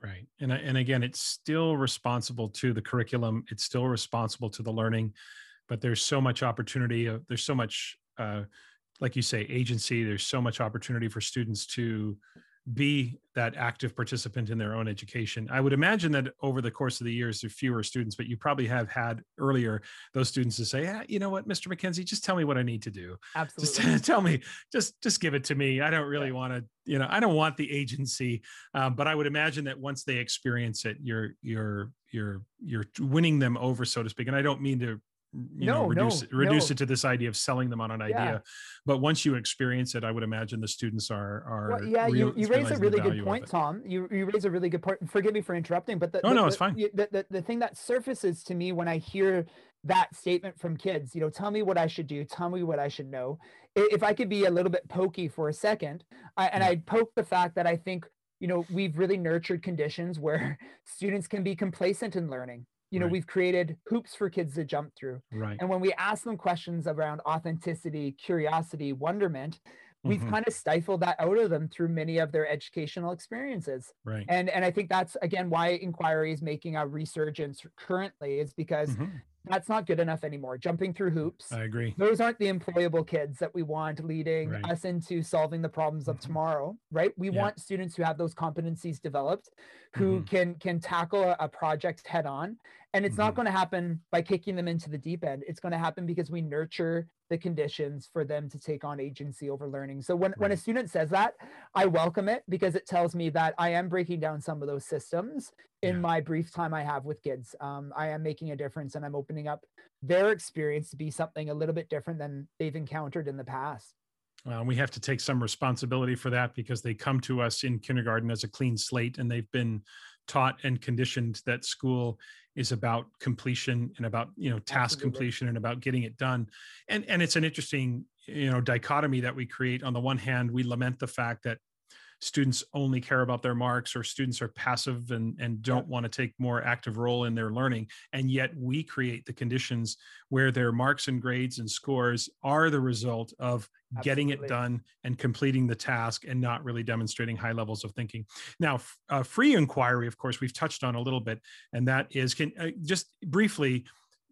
Right. And, and again, it's still responsible to the curriculum. It's still responsible to the learning, but there's so much opportunity. Uh, there's so much, uh, like you say, agency. There's so much opportunity for students to be that active participant in their own education. I would imagine that over the course of the years, there are fewer students, but you probably have had earlier those students to say, yeah, you know what, Mr. MacKenzie, just tell me what I need to do. Absolutely. Just tell me, just just give it to me. I don't really want to, you know, I don't want the agency. Um, but I would imagine that once they experience it, you're you're you're you're winning them over, so to speak. And I don't mean to you no, know reduce no, reduce no. it to this idea of selling them on an idea. Yeah. but once you experience it i would imagine the students are are well, yeah real, you, you raise a really good point tom. You, you raise a really good point. Forgive me for interrupting but the, no the, no the, it's fine. the, the, the thing that surfaces to me when i hear that statement from kids you know tell me what i should do. Tell me what i should know. If i could be a little bit pokey for a second I, and yeah. i'd poke the fact that i think you know we've really nurtured conditions where students can be complacent in learning you know right. we've created hoops for kids to jump through. Right. And when we ask them questions around authenticity curiosity wonderment we've mm-hmm. kind of stifled that out of them through many of their educational experiences. Right. And and i think that's again why inquiry is making a resurgence currently is because mm-hmm that's not good enough anymore. Jumping through hoops. I agree. Those aren't the employable kids that we want leading right. us into solving the problems of mm-hmm. tomorrow, right? We yeah. want students who have those competencies developed, who mm-hmm. can can tackle a, a, project head on. And it's mm-hmm. not going to happen by kicking them into the deep end. It's going to happen because we nurture the conditions for them to take on agency over learning. So when, right. when a student says that, I welcome it because it tells me that I am breaking down some of those systems in yeah. my brief time I have with kids. Um, I am making a difference and I'm opening up their experience to be something a little bit different than they've encountered in the past. Uh, we have to take some responsibility for that because they come to us in kindergarten as a clean slate and they've been taught and conditioned that school is about completion and about you know task Absolutely. completion and about getting it done and and it's an interesting you know dichotomy that we create on the one hand we lament the fact that students only care about their marks or students are passive and, and don't want to take more active role in their learning and yet we create the conditions where their marks and grades and scores are the result of Absolutely. getting it done and completing the task and not really demonstrating high levels of thinking now uh, free inquiry of course we've touched on a little bit and that is can uh, just briefly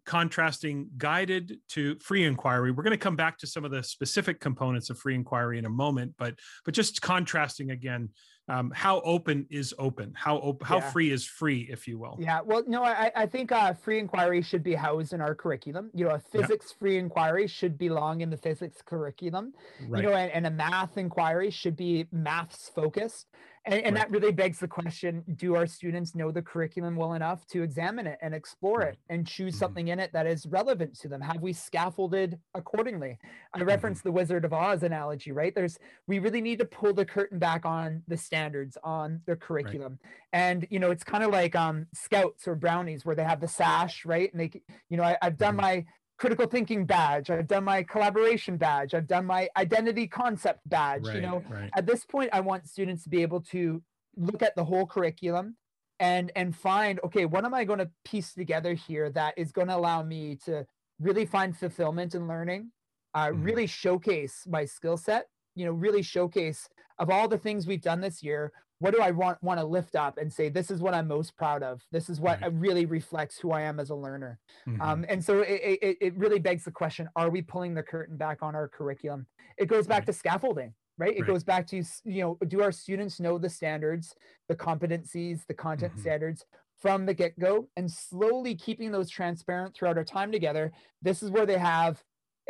contrasting guided to free inquiry we're going to come back to some of the specific components of free inquiry in a moment but but just contrasting again um, how open is open how how yeah. free is free if you will yeah well no i i think uh, free inquiry should be housed in our curriculum you know a physics yeah. free inquiry should belong in the physics curriculum right. you know and, and a math inquiry should be maths focused and, and right. that really begs the question do our students know the curriculum well enough to examine it and explore right. it and choose mm-hmm. something in it that is relevant to them? Have we scaffolded accordingly? I mm-hmm. the Wizard of Oz analogy, right? There's we really need to pull the curtain back on the standards, on the curriculum. Right. And you know, it's kind of like um scouts or brownies where they have the sash, right? And they you know, I, have done mm-hmm. my critical thinking badge i've done my collaboration badge i've done my identity concept badge right, you know right. at this point i want students to be able to look at the whole curriculum and and find okay what am i going to piece together here that is going to allow me to really find fulfillment in learning uh, mm-hmm. really showcase my skill set you know really showcase of all the things we've done this year what do I want want to lift up and say this is what I'm most proud of. This is what right. really reflects who I am as a learner. Mm-hmm. Um, and so it, it, it really begs the question: Are we pulling the curtain back on our curriculum? It goes back right. to scaffolding, right? It right. goes back to you know, do our students know the standards, the competencies, the content mm-hmm. standards from the get go, and slowly keeping those transparent throughout our time together. This is where they have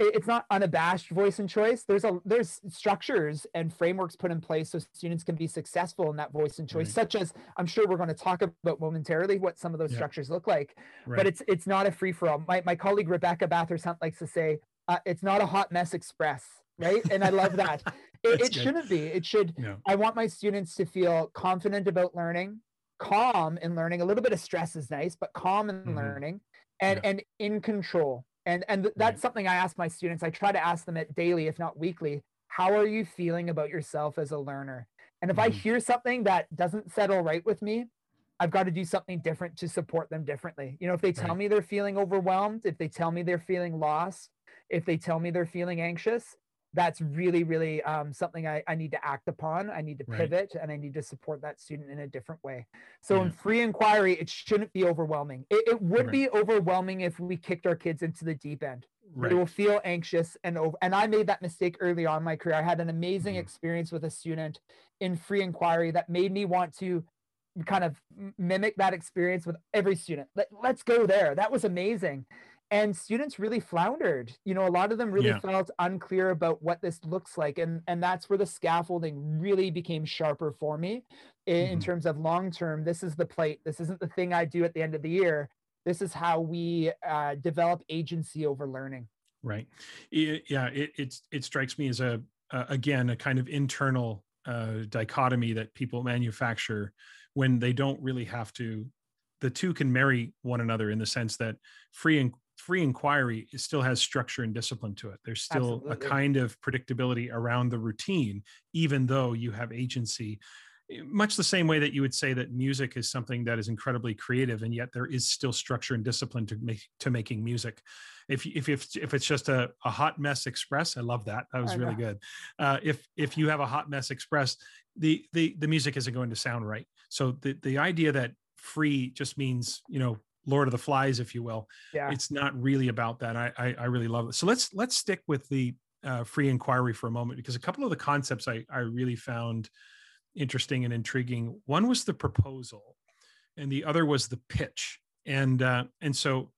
it's not unabashed voice and choice there's a there's structures and frameworks put in place so students can be successful in that voice and choice right. such as i'm sure we're going to talk about momentarily what some of those structures look like right. but it's it's not a free-for-all my, my colleague rebecca bathurst hunt likes to say uh, it's not a hot mess express right and i love that it, it shouldn't be it should yeah. i want my students to feel confident about learning calm in learning a little bit of stress is nice but calm in mm-hmm. learning and yeah. and in control and and th- that's right. something i ask my students i try to ask them it daily if not weekly how are you feeling about yourself as a learner and if mm-hmm. i hear something that doesn't settle right with me i've got to do something different to support them differently you know if they tell right. me they're feeling overwhelmed if they tell me they're feeling lost if they tell me they're feeling anxious that's really really um, something I, I need to act upon i need to Right. pivot and i need to support that student in a different way so in free inquiry it shouldn't be overwhelming it, it would Right. be overwhelming if we kicked our kids into the deep end Right. they will feel anxious and over and i made that mistake early on in my career i had an amazing Mhm. experience with a student in free inquiry that made me want to kind of mimic that experience with every student Let, let's go there that was amazing and students really floundered you know a lot of them really Yeah. felt unclear about what this looks like and and that's where the scaffolding really became sharper for me in, in Mhm. terms of long term this is the plate this isn't the thing i do at the end of the year this is how we uh, develop agency over learning Right. I- Yeah. It it's it strikes me as a uh, again a kind of internal uh, dichotomy that people manufacture when they don't really have to. The two can marry one another in the sense that free and free inquiry still has structure and discipline to it. There's still Absolutely. a kind of predictability around the routine, even though you have agency. Eh, Much the same way that you would say that music is something that is incredibly creative, and yet there is still structure and discipline to make to making music if if if if it's just a, a hot mess express i love that that was really good uh, if if you have a hot mess express the the the music isn't going to sound right so the the idea that free just means you know lord of the flies if you will. Yeah. It's not really about that. I i, I really love it. So let's let's stick with the uh, free inquiry for a moment because a couple of the concepts i i really found interesting and intriguing. One was the proposal and the other was the pitch. And uh, and so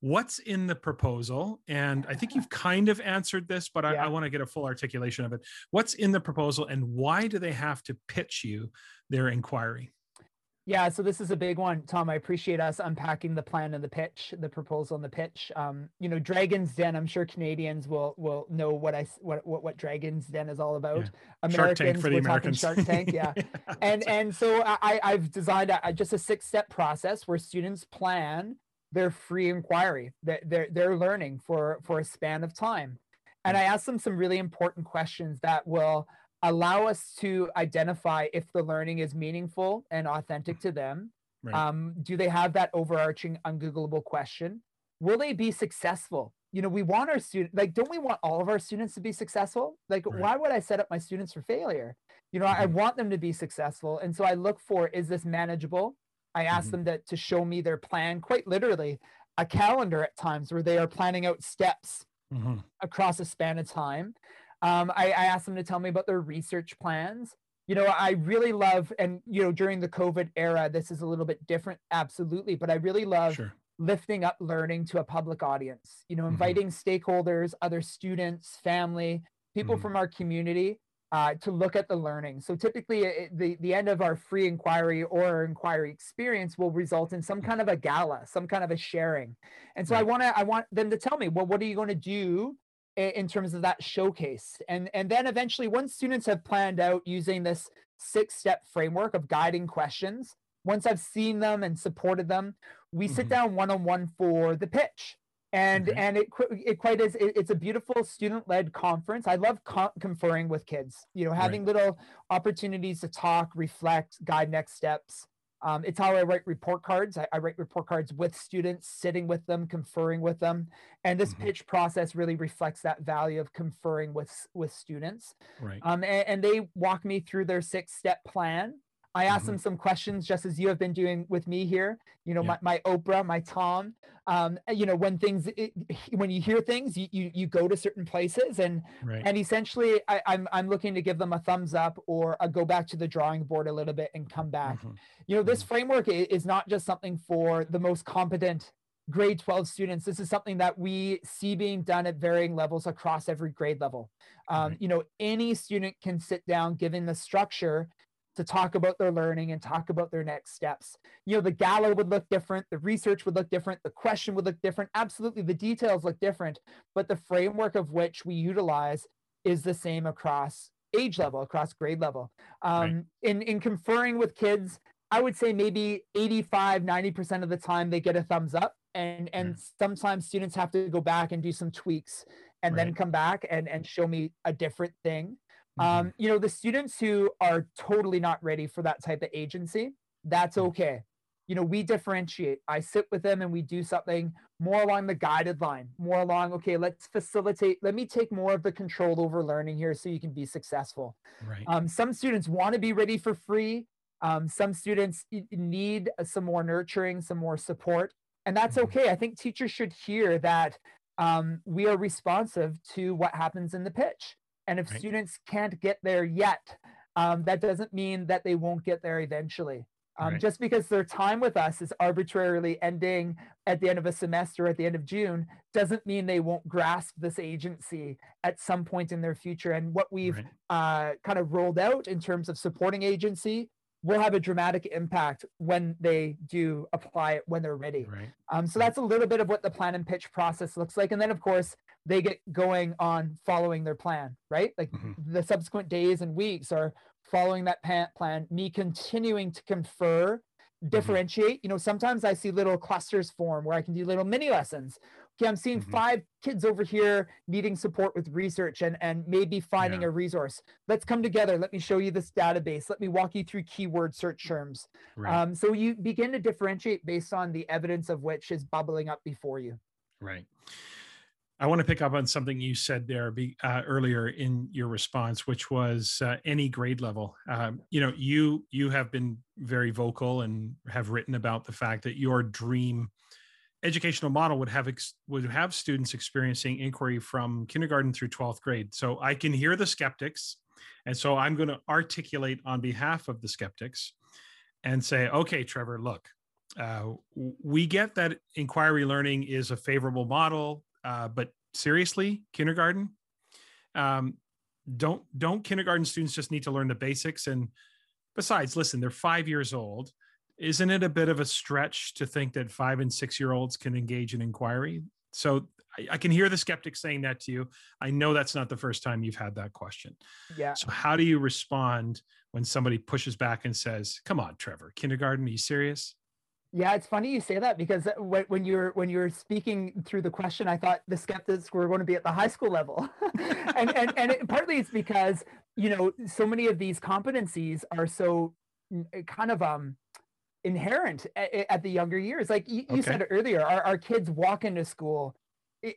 what's in the proposal? And i think you've kind of answered this but i, Yeah. I want to get a full articulation of it. What's in the proposal and why do they have to pitch you their inquiry Yeah, so this is a big one, Tom. I appreciate us unpacking the plan and the pitch, the proposal and the pitch. Um, you know, Dragon's Den. I'm sure Canadians will will know what I what what, what Dragon's Den is all about. shark tank for the we're talking americans Shark Tank, yeah. and and so I I've designed a, a- just a six step process where students plan their free inquiry, their their, their learning for for a span of time, and I ask them some really important questions that will allow us to identify if the learning is meaningful and authentic to them. Right. Um, do they have that overarching ungoogleable question? Will they be successful? You know, we want our student like, don't we want all of our students to be successful? Like, Right. why would I set up my students for failure? You know, I I want them to be successful. And so I look for is this manageable? I ask Mhm. them to, to show me their plan, quite literally, a calendar at times where they are planning out steps Mhm. across a span of time. Um, I, I asked them to tell me about their research plans. You know, I really love, and you know, during the COVID era, this is a little bit different, absolutely. But I really love sure lifting up learning to a public audience. You know, Mhm. inviting stakeholders, other students, family, people Mhm. from our community uh, to look at the learning. So typically, it, the the end of our free inquiry or our inquiry experience will result in some kind of a gala, some kind of a sharing. And so I want to I want them to tell me, well, what are you going to do in terms of that showcase? And and then eventually, once students have planned out using this six step framework of guiding questions, once I've seen them and supported them, we sit Mhm. down one on one for the pitch and Okay. and it it quite is it- it's a beautiful student led conference i love con- conferring with kids you know having little opportunities to talk reflect guide next steps um, it's how i write report cards I, I write report cards with students sitting with them conferring with them and this Mhm. pitch process really reflects that value of conferring with with students right um, and, and they walk me through their six step plan. I ask Mhm. them some questions just as you have been doing with me here. You know, Yeah. my, my Oprah, my Tom. Um, you know, when things, it, when you hear things, you, you you go to certain places, and right and essentially, I, I'm I'm looking to give them a thumbs up or a go back to the drawing board a little bit and come back. Mhm. You know, this framework is not just something for the most competent grade 12 students. This is something that we see being done at varying levels across every grade level. Um, Right. You know, any student can sit down, given the structure, to talk about their learning and talk about their next steps. You know, the gala would look different, the research would look different, the question would look different. Absolutely, the details look different, but the framework of which we utilize is the same across age level, across grade level. Um, in, in conferring with kids, I would say maybe 85, 90% of the time they get a thumbs up. And, and sometimes students have to go back and do some tweaks and then come back and, and show me a different thing. Um, you know, the students who are totally not ready for that type of agency, that's Mm. okay. you know, we differentiate. I sit with them and we do something more along the guided line, more along, okay, let's facilitate, let me take more of the control over learning here so you can be successful. Right. Um, some students want to be ready for free. Um, some students need some more nurturing, some more support, and that's mm-hmm. okay. I think teachers should hear that um, we are responsive to what happens in the pitch. And if right. students can't get there yet, um, that doesn't mean that they won't get there eventually. Um, right. Just because their time with us is arbitrarily ending at the end of a semester at the end of June doesn't mean they won't grasp this agency at some point in their future. And what we've right. uh, kind of rolled out in terms of supporting agency will have a dramatic impact when they do apply it when they're ready. Right. Um, so that's a little bit of what the plan and pitch process looks like. And then, of course, they get going on following their plan, right? Like mm-hmm. the subsequent days and weeks are following that plan, me continuing to confer, mm-hmm. differentiate. Mm-hmm. You know, sometimes I see little clusters form where I can do little mini lessons. Okay, I'm seeing mm-hmm. five kids over here needing support with research and, and maybe finding yeah. a resource. Let's come together. Let me show you this database. Let me walk you through keyword search terms. Right. Um, so you begin to differentiate based on the evidence of which is bubbling up before you. Right. I want to pick up on something you said there be, uh, earlier in your response, which was uh, any grade level. Um, you know, you you have been very vocal and have written about the fact that your dream educational model would have ex- would have students experiencing inquiry from kindergarten through 12th grade. So I can hear the skeptics, and so I'm going to articulate on behalf of the skeptics and say, okay, Trevor, look. Uh, we get that inquiry learning is a favorable model uh, but seriously, kindergarten, um, don't don't kindergarten students just need to learn the basics? And besides, listen, they're five years old. Isn't it a bit of a stretch to think that five and six year olds can engage in inquiry? So I, I can hear the skeptics saying that to you. I know that's not the first time you've had that question. Yeah. So how do you respond when somebody pushes back and says, "Come on, Trevor, kindergarten? Are you serious?" Yeah, it's funny you say that because when, when you're when you're speaking through the question, I thought the skeptics were going to be at the high school level, and and and it, partly it's because you know so many of these competencies are so eh, kind of um inherent at, at the younger years. Like you, okay. you said earlier, our, our kids walk into school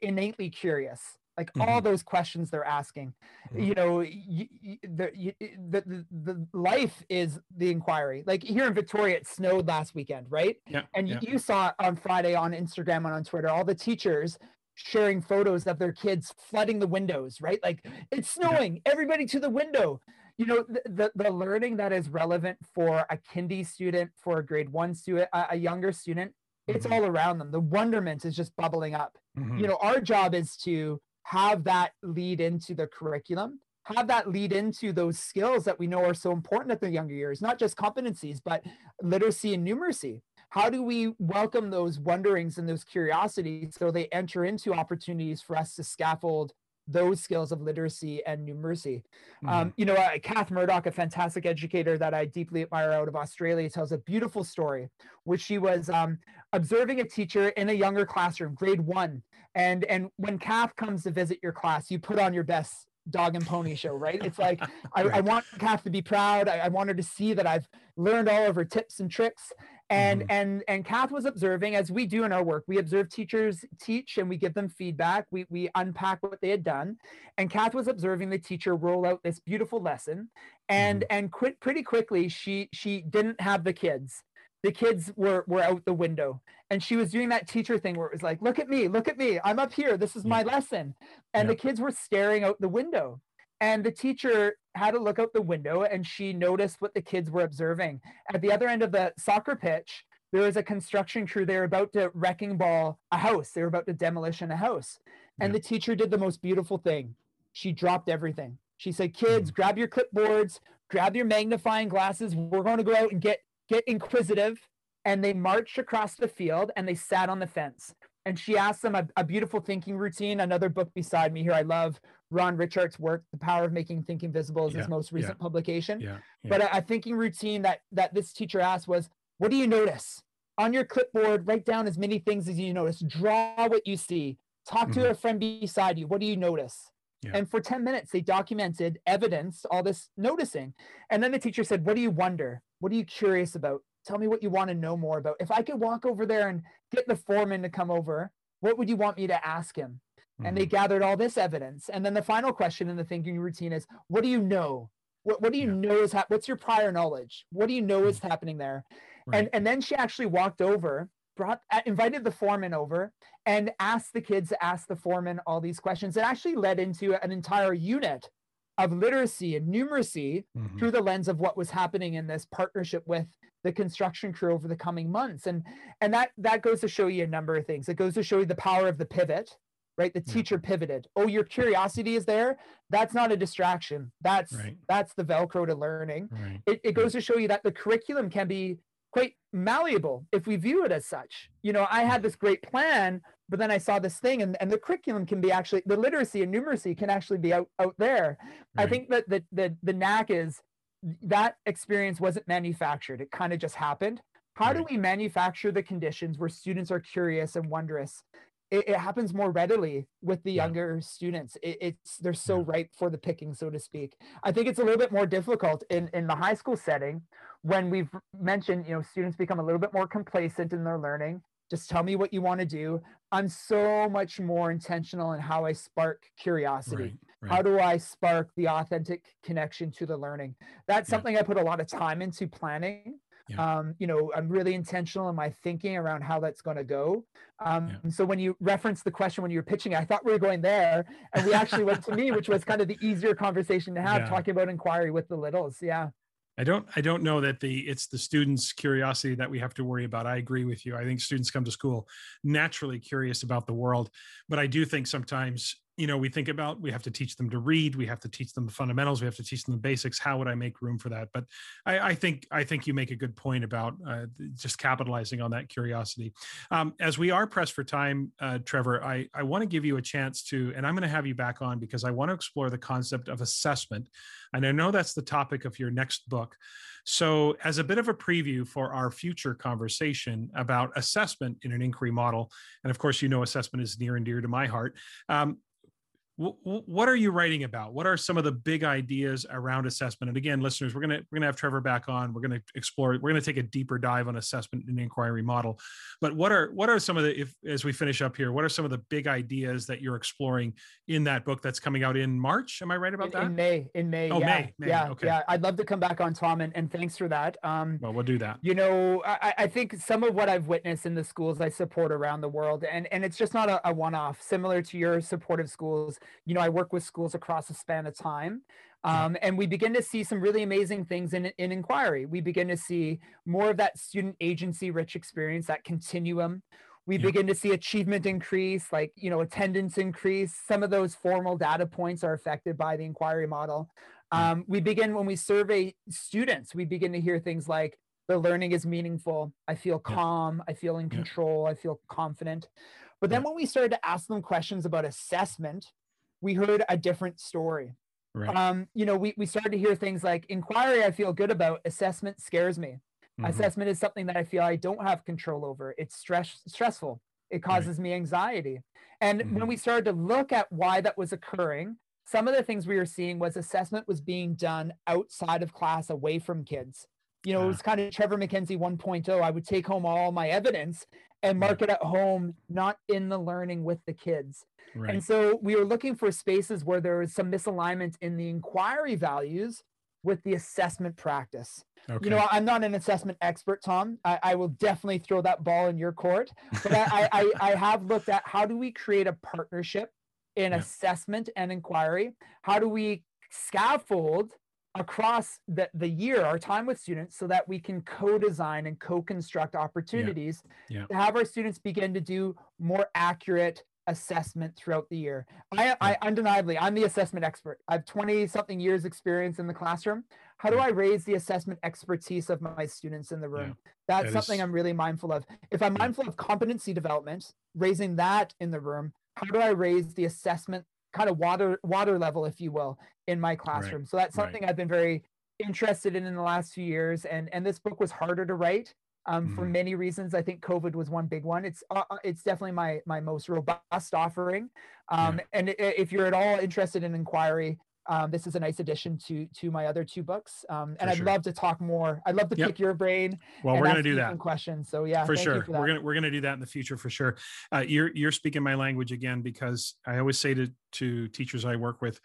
innately curious like mm-hmm. all those questions they're asking mm-hmm. you know you, you, the, you, the, the the life is the inquiry like here in victoria it snowed last weekend right yeah and yeah. you saw on friday on instagram and on twitter all the teachers sharing photos of their kids flooding the windows right like it's snowing yeah. everybody to the window you know the, the, the learning that is relevant for a kindy student for a grade one student a, a younger student it's mm-hmm. all around them the wonderment is just bubbling up mm-hmm. you know our job is to have that lead into the curriculum have that lead into those skills that we know are so important at the younger years not just competencies but literacy and numeracy. How do we welcome those wonderings and those curiosities so they enter into opportunities for us to scaffold those skills of literacy and numeracy. Mm-hmm. Um, you know, uh, Kath Murdoch, a fantastic educator that I deeply admire out of Australia, tells a beautiful story, which she was um, observing a teacher in a younger classroom, grade one, and and when Kath comes to visit your class, you put on your best dog and pony show, right? It's like I. I, want Kath to be proud. I, I, want her to see that I've learned all of her tips and tricks. And mm-hmm. and and Kath was observing, as we do in our work. We observe teachers teach and we give them feedback. We we unpack what they had done. And Kath was observing the teacher roll out this beautiful lesson. And mm-hmm. and quit pretty quickly, she she didn't have the kids the kids were were out the window and she was doing that teacher thing where it was like look at me look at me i'm up here this is my lesson and the kids were staring out the window and the teacher had to look out the window and she noticed what the kids were observing. At the other end of the soccer pitch there was a construction crew. They were about to wrecking ball a house. They were about to demolition a house. And the teacher did the most beautiful thing. She dropped everything. She said kids mm-hmm. grab your clipboards grab your magnifying glasses. We're going to go out and get get inquisitive. And they marched across the field and they sat on the fence and she asked them a, a, beautiful thinking routine another book beside me here. I love ron ritchhart's work the power of making thinking visible is yeah, his most recent yeah, publication. Yeah, but a, a, thinking routine that that this teacher asked was what do you notice? On your clipboard write down as many things as you notice. Draw what you see. Talk mm-hmm. to a friend beside you. What do you notice? And for 10 minutes they documented evidence all this noticing. And then the teacher said what do you wonder? What are you curious about? Tell me what you want to know more about. If I could walk over there and get the foreman to come over, what would you want me to ask him? Mm-hmm. And they mm-hmm. gathered all this evidence. And then the final question in the thinking routine is, what do you know? What, what do you yeah. know is ha- what's your prior knowledge? What do you know is mm-hmm. happening there? Right. And and then she actually walked over, brought uh, invited the foreman over, and asked the kids to ask the foreman all these questions. It actually led into an entire unit of literacy and numeracy mm-hmm. through the lens of what was happening in this partnership with the construction crew over the coming months. And and that that goes to show you a number of things. It goes to show you the power of the pivot right? The teacher yeah. pivoted. Oh your curiosity is there? That's not a distraction. That's right. that's the velcro to learning. Right. it, it goes to show you that the curriculum can be quite malleable if we view it as such. You know i had this great plan but then i saw this thing and, and the curriculum can be actually the literacy and numeracy can actually be out, out there right. i think that the, the the knack is that experience wasn't manufactured it kind of just happened how right. do we manufacture the conditions where students are curious and wondrous it, it happens more readily with the yeah. younger students it, it's they're so yeah. ripe for the picking so to speak i think it's a little bit more difficult in in the high school setting when we've mentioned you know students become a little bit more complacent in their learning just tell me what you want to do i'm so much more intentional in how i spark curiosity right, right. how do i spark the authentic connection to the learning that's yeah. something i put a lot of time into planning yeah. um, you know i'm really intentional in my thinking around how that's going to go um, yeah. so when you reference the question when you were pitching i thought we were going there and we actually went to me which was kind of the easier conversation to have talking about inquiry with the littles yeah I don't I don't know that the it's the students' curiosity that we have to worry about. I agree with you. I think students come to school naturally curious about the world, but I do think sometimes you know we think about we have to teach them to read we have to teach them the fundamentals we have to teach them the basics how would i make room for that but i, I think i think you make a good point about uh, just capitalizing on that curiosity um, as we are pressed for time uh, trevor i, I want to give you a chance to and i'm going to have you back on because i want to explore the concept of assessment and i know that's the topic of your next book so, as a bit of a preview for our future conversation about assessment in an inquiry model, and of course, you know, assessment is near and dear to my heart. Um, what are you writing about? What are some of the big ideas around assessment? And again listeners we're going to we're going to have trevor back on. We're going to explore we're going to take a deeper dive on assessment and inquiry model. But what are what are some of the if as we finish up here what are some of the big ideas that you're exploring in that book that's coming out in march? Am i right about that? in may in may oh yeah. may, may. yeah okay. yeah. I'd love to come back on tom and, and thanks for that. Um well we'll do that. you know I, I think some of what i've witnessed in the schools i support around the world and and it's just not a, a one-off. Similar to your supportive schools you know i work with schools across a span of time. Um, and we begin to see some really amazing things in, in inquiry. We begin to see more of that student agency rich experience, that continuum. We yeah. begin to see achievement increase, like, you know, attendance increase. Some of those formal data points are affected by the inquiry model. Um, we begin when we survey students, we begin to hear things like, the learning is meaningful. I feel calm. I feel in control. I feel confident. But then when we started to ask them questions about assessment, we heard a different story. Right. Um, you know, we, we started to hear things like inquiry I feel good about, assessment scares me. Mm-hmm. Assessment is something that I feel I don't have control over. It's stress stressful. It causes right. me anxiety. And mm-hmm. when we started to look at why that was occurring, some of the things we were seeing was assessment was being done outside of class away from kids. You know, it was kind of Trevor MacKenzie 1.0. I would take home all my evidence and mark it at home, not in the learning with the kids. Right. And so we were looking for spaces where there was some misalignment in the inquiry values with the assessment practice. Okay. You know, I'm not an assessment expert, Tom. I, I, will definitely throw that ball in your court. But I, I, I, have looked at how do we create a partnership in yeah. assessment and inquiry? How do we scaffold across the, the year, our time with students, so that we can co-design and co-construct opportunities yeah. Yeah. to have our students begin to do more accurate assessment throughout the year. I, I undeniably, I'm the assessment expert. I have 20 something years experience in the classroom. How do I raise the assessment expertise of my students in the room? Yeah. That's that something is... I'm really mindful of. If I'm mindful of competency development, raising that in the room, how do I raise the assessment kind of water water level, if you will, in my classroom? Right. So that's something right. I've been very interested in in the last few years. And and this book was harder to write um, mm-hmm. for many reasons. I think COVID was one big one. It's uh, uh, it's definitely my my most robust offering. Um, yeah. And if you're at all interested in inquiry, um, this is a nice addition to to my other two books. Um, and I'd sure. love to talk more. I'd love to Yep. pick your brain. Well, we're to do that. questions. So yeah, for thank you sure for we're gonna we're gonna do that in the future for sure uh, you're you're speaking my language again because i always say to to teachers i work with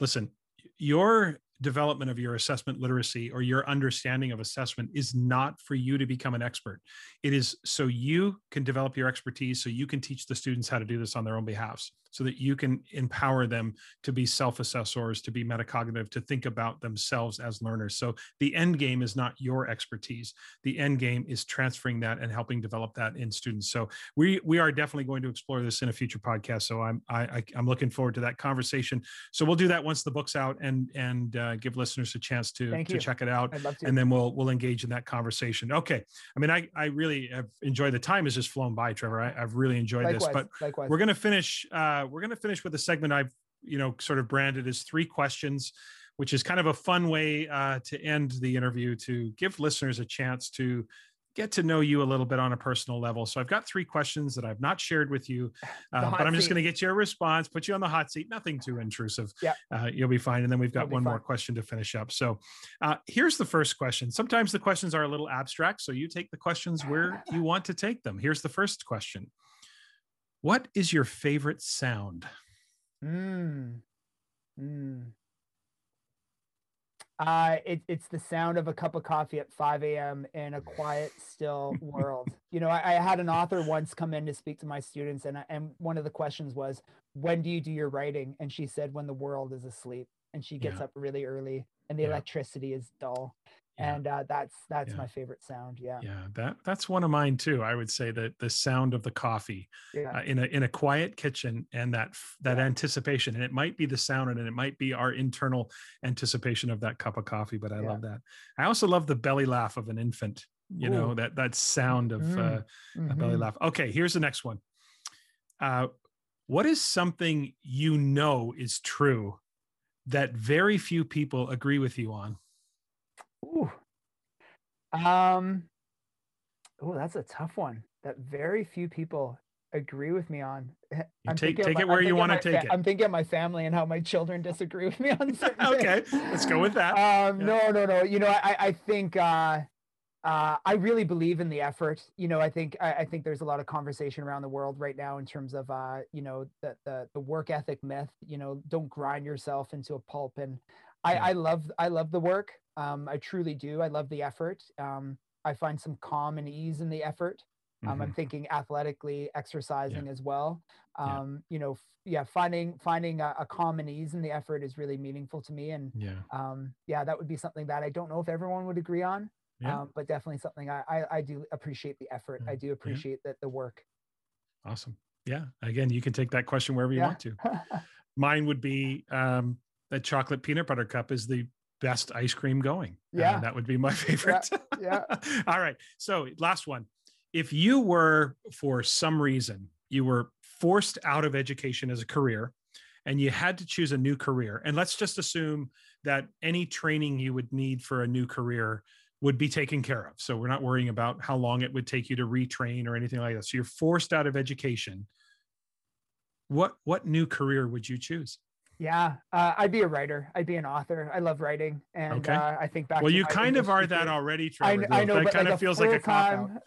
listen your development of your assessment literacy or your understanding of assessment is not for you to become an expert it is so you can develop your expertise so you can teach the students how to do this on their own behalfs so that you can empower them to be self-assessors to be metacognitive to think about themselves as learners so the end game is not your expertise the end game is transferring that and helping develop that in students. So we we are definitely going to explore this in a future podcast. So I'm I, I I'm looking forward to that conversation. So we'll do that once the book's out and and uh, give listeners a chance to Thank to you. check it out. I'd love to. And then we'll we'll engage in that conversation. Okay. I mean, I I really have enjoyed the time has just flown by, Trevor. I, I've really enjoyed likewise, this. But likewise. we're going to finish uh, we're to finish with a segment i've you know sort of branded as three questions which is kind of a fun way uh, to end the interview to give listeners a chance to get to know you a little bit on a personal level. So i've got three questions that i've not shared with you uh, but i'm just going to get your response put you on the hot seat nothing too intrusive. Yeah. uh, you'll be fine and then we've got one more question to finish up. So uh, here's the first question. Sometimes the questions are a little abstract so you take the questions where you want to take them. Here's the first question. What is your favorite sound? Mm. Mm. Uh, it, it's the sound of a cup of coffee at 5 a.m. in a quiet, still world. You know, I, I had an author once come in to speak to my students, and I- and one of the questions was, "When do you do your writing?" And she said, "When the world is asleep." And she gets Yeah. up really early, and the Yeah. electricity is dull, Yeah. and uh, that's that's Yeah. my favorite sound. Yeah, Yeah, that that's one of mine too. I would say that the sound of the coffee yeah, uh, in a in a quiet kitchen and that that anticipation, and it might be the sound, and it might be our internal anticipation of that cup of coffee. But I love that. I also love the belly laugh of an infant. You know that that sound of uh, Mm, a belly mhm. laugh. Okay, here's the next one. Uh, what is something you know is true that very few people agree with you on? Um. Oh, that's a tough one that very few people agree with me on. You I'm take take my- it I'm where you want to take fa- it. I'm thinking of my family and how my children disagree with me on certain Okay, things. let's go with that. Um, Yeah. no, no, no. You know, I, I think uh, uh, I really believe in the effort. You know, I think I, I think there's a lot of conversation around the world right now in terms of uh, you know, the the the work ethic myth. You know, don't grind yourself into a pulp. And I, I love I love the work. Um, I truly do. I love the effort. Um, I find some calm and ease in the effort. Um, Mhm. I'm thinking athletically, exercising as well. Yeah. Um, you know, f- yeah, finding finding a, a calm and ease in the effort is really meaningful to me. And Yeah. um, yeah, that would be something that I don't know if everyone would agree on, Yeah. um, but definitely something I, I, I do appreciate the effort. I Mm, do appreciate that the work. Awesome. Yeah. Again, you can take that question wherever you Yeah. want to. Mine would be um, that chocolate peanut butter cup is the best ice cream going. Uh, Yeah. that would be my favorite. Yeah. yeah. All right. So, last one. If you were, for some reason, you were forced out of education as a career and you had to choose a new career, and let's just assume that any training you would need for a new career would be taken care of. So, we're not worrying about how long it would take you to retrain or anything like that. So, you're forced out of education. What what new career would you choose? Yeah, uh, I'd be a writer. I'd be an author. I love writing, and Okay. uh, I think back. Well, you kind of are that already, I, Trevor. kn- I know, that but kind like of feels like a cop out.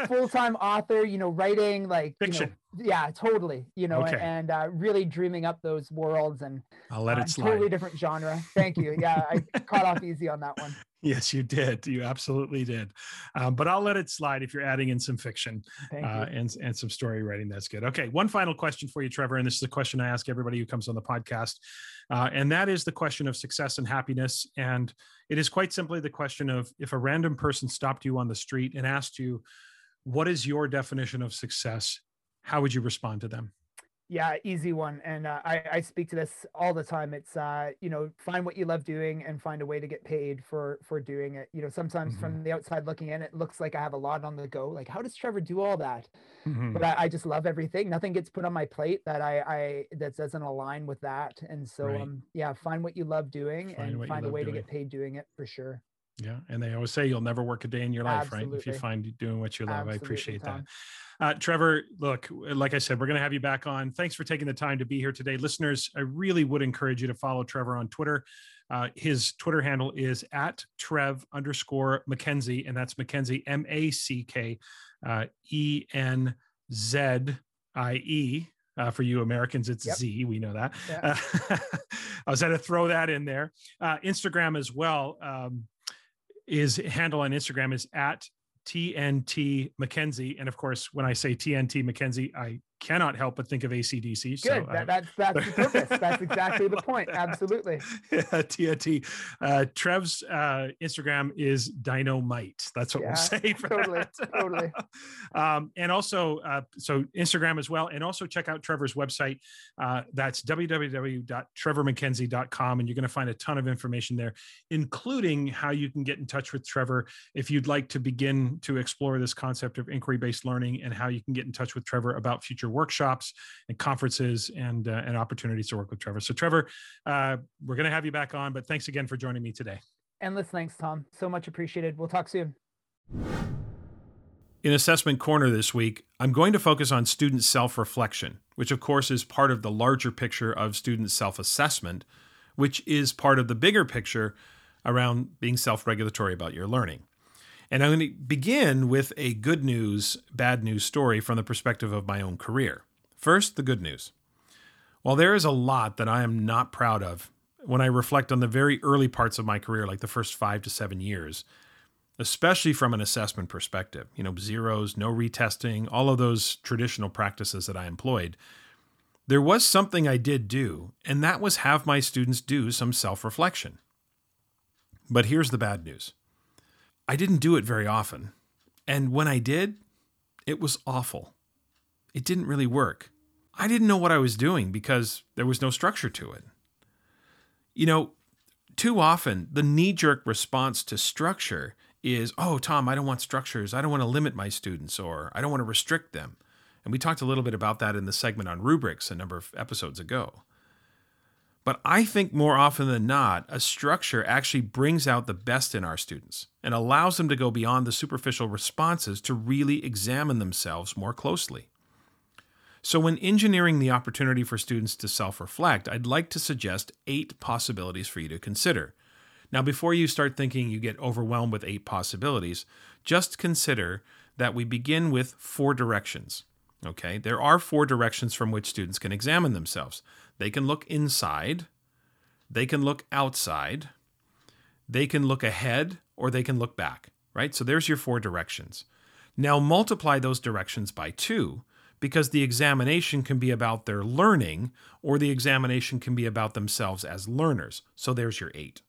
a full-time author, you know, writing like you know, yeah, totally. You know, Okay. and uh, really dreaming up those worlds and I'll let uh, it slide. totally different genre. Thank you. Yeah, I caught off easy on that one. Yes, you did. You absolutely did. Um, but I'll let it slide if you're adding in some fiction uh, and, and some story writing. That's good. Okay. One final question for you, Trevor. And this is a question I ask everybody who comes on the podcast. Uh, and that is the question of success and happiness. And it is quite simply the question of if a random person stopped you on the street and asked you, what is your definition of success? How would you respond to them? Yeah, easy one. And uh, I, I speak to this all the time. It's uh, you know, find what you love doing and find a way to get paid for for doing it. You know, sometimes Mhm. from the outside looking in, it looks like I have a lot on the go. Like, how does Trevor do all that? Mhm. But I, I just love everything. Nothing gets put on my plate that I, I that doesn't align with that. And so Right. um yeah, find what you love doing Find and find a way doing. to get paid doing it for sure. Yeah. And they always say you'll never work a day in your life, Absolutely. right? If you find doing what you love. Absolutely, I appreciate that. Uh, Trevor, look, like I said, we're going to have you back on. Thanks for taking the time to be here today. Listeners, I really would encourage you to follow Trevor on Twitter. Uh, his Twitter handle is at Trev underscore Mackenzie, and that's Mackenzie, M A C K uh, E N Z I E. Uh, for you Americans, it's Yep. Z. We know that. Yeah. Uh, I was going to throw that in there. Uh, Instagram as well. Um, his handle on Instagram is at TNT MacKenzie. And of course, when I say TNT MacKenzie, I cannot help but think of ACDC. Good. So, uh, that, that's that's the purpose. That's exactly the point. Absolutely. yeah, TNT. Uh, Trev's uh, Instagram is Dynamite. That's what Yeah, we'll say totally, that. totally. um, and also, uh, so Instagram as well. And also check out Trevor's website. Uh, that's www.trevormackenzie.com. And you're going to find a ton of information there, including how you can get in touch with Trevor if you'd like to begin to explore this concept of inquiry based learning and how you can get in touch with Trevor about future workshops and conferences and, uh, and opportunities to work with Trevor. So, Trevor, uh, we're going to have you back on, but thanks again for joining me today. Endless thanks, Tom. So much appreciated. We'll talk soon. In Assessment Corner this week, I'm going to focus on student self reflection, which of course is part of the larger picture of student self assessment, which is part of the bigger picture around being self regulatory about your learning. And I'm going to begin with a good news, bad news story from the perspective of my own career. First, the good news. While there is a lot that I am not proud of when I reflect on the very early parts of my career, like the first five to seven years, especially from an assessment perspective, you know, zeros, no retesting, all of those traditional practices that I employed, there was something I did do, and that was have my students do some self reflection. But here's the bad news I didn't do it very often. And when I did, it was awful. It didn't really work. I didn't know what I was doing because there was no structure to it. You know, too often the knee jerk response to structure is, oh, Tom, I don't want structures. I don't want to limit my students or I don't want to restrict them. And we talked a little bit about that in the segment on rubrics a number of episodes ago. But I think more often than not, a structure actually brings out the best in our students and allows them to go beyond the superficial responses to really examine themselves more closely. So, when engineering the opportunity for students to self reflect, I'd like to suggest eight possibilities for you to consider. Now, before you start thinking you get overwhelmed with eight possibilities, just consider that we begin with four directions. Okay, there are four directions from which students can examine themselves. They can look inside, they can look outside, they can look ahead, or they can look back, right? So there's your four directions. Now multiply those directions by two because the examination can be about their learning or the examination can be about themselves as learners. So there's your eight.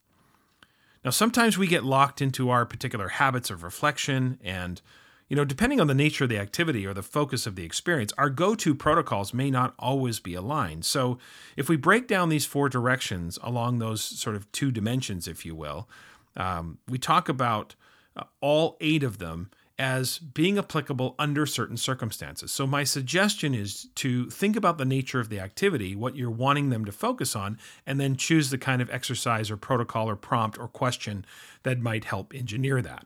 Now, sometimes we get locked into our particular habits of reflection and you know, depending on the nature of the activity or the focus of the experience, our go to protocols may not always be aligned. So, if we break down these four directions along those sort of two dimensions, if you will, um, we talk about uh, all eight of them as being applicable under certain circumstances. So, my suggestion is to think about the nature of the activity, what you're wanting them to focus on, and then choose the kind of exercise or protocol or prompt or question that might help engineer that.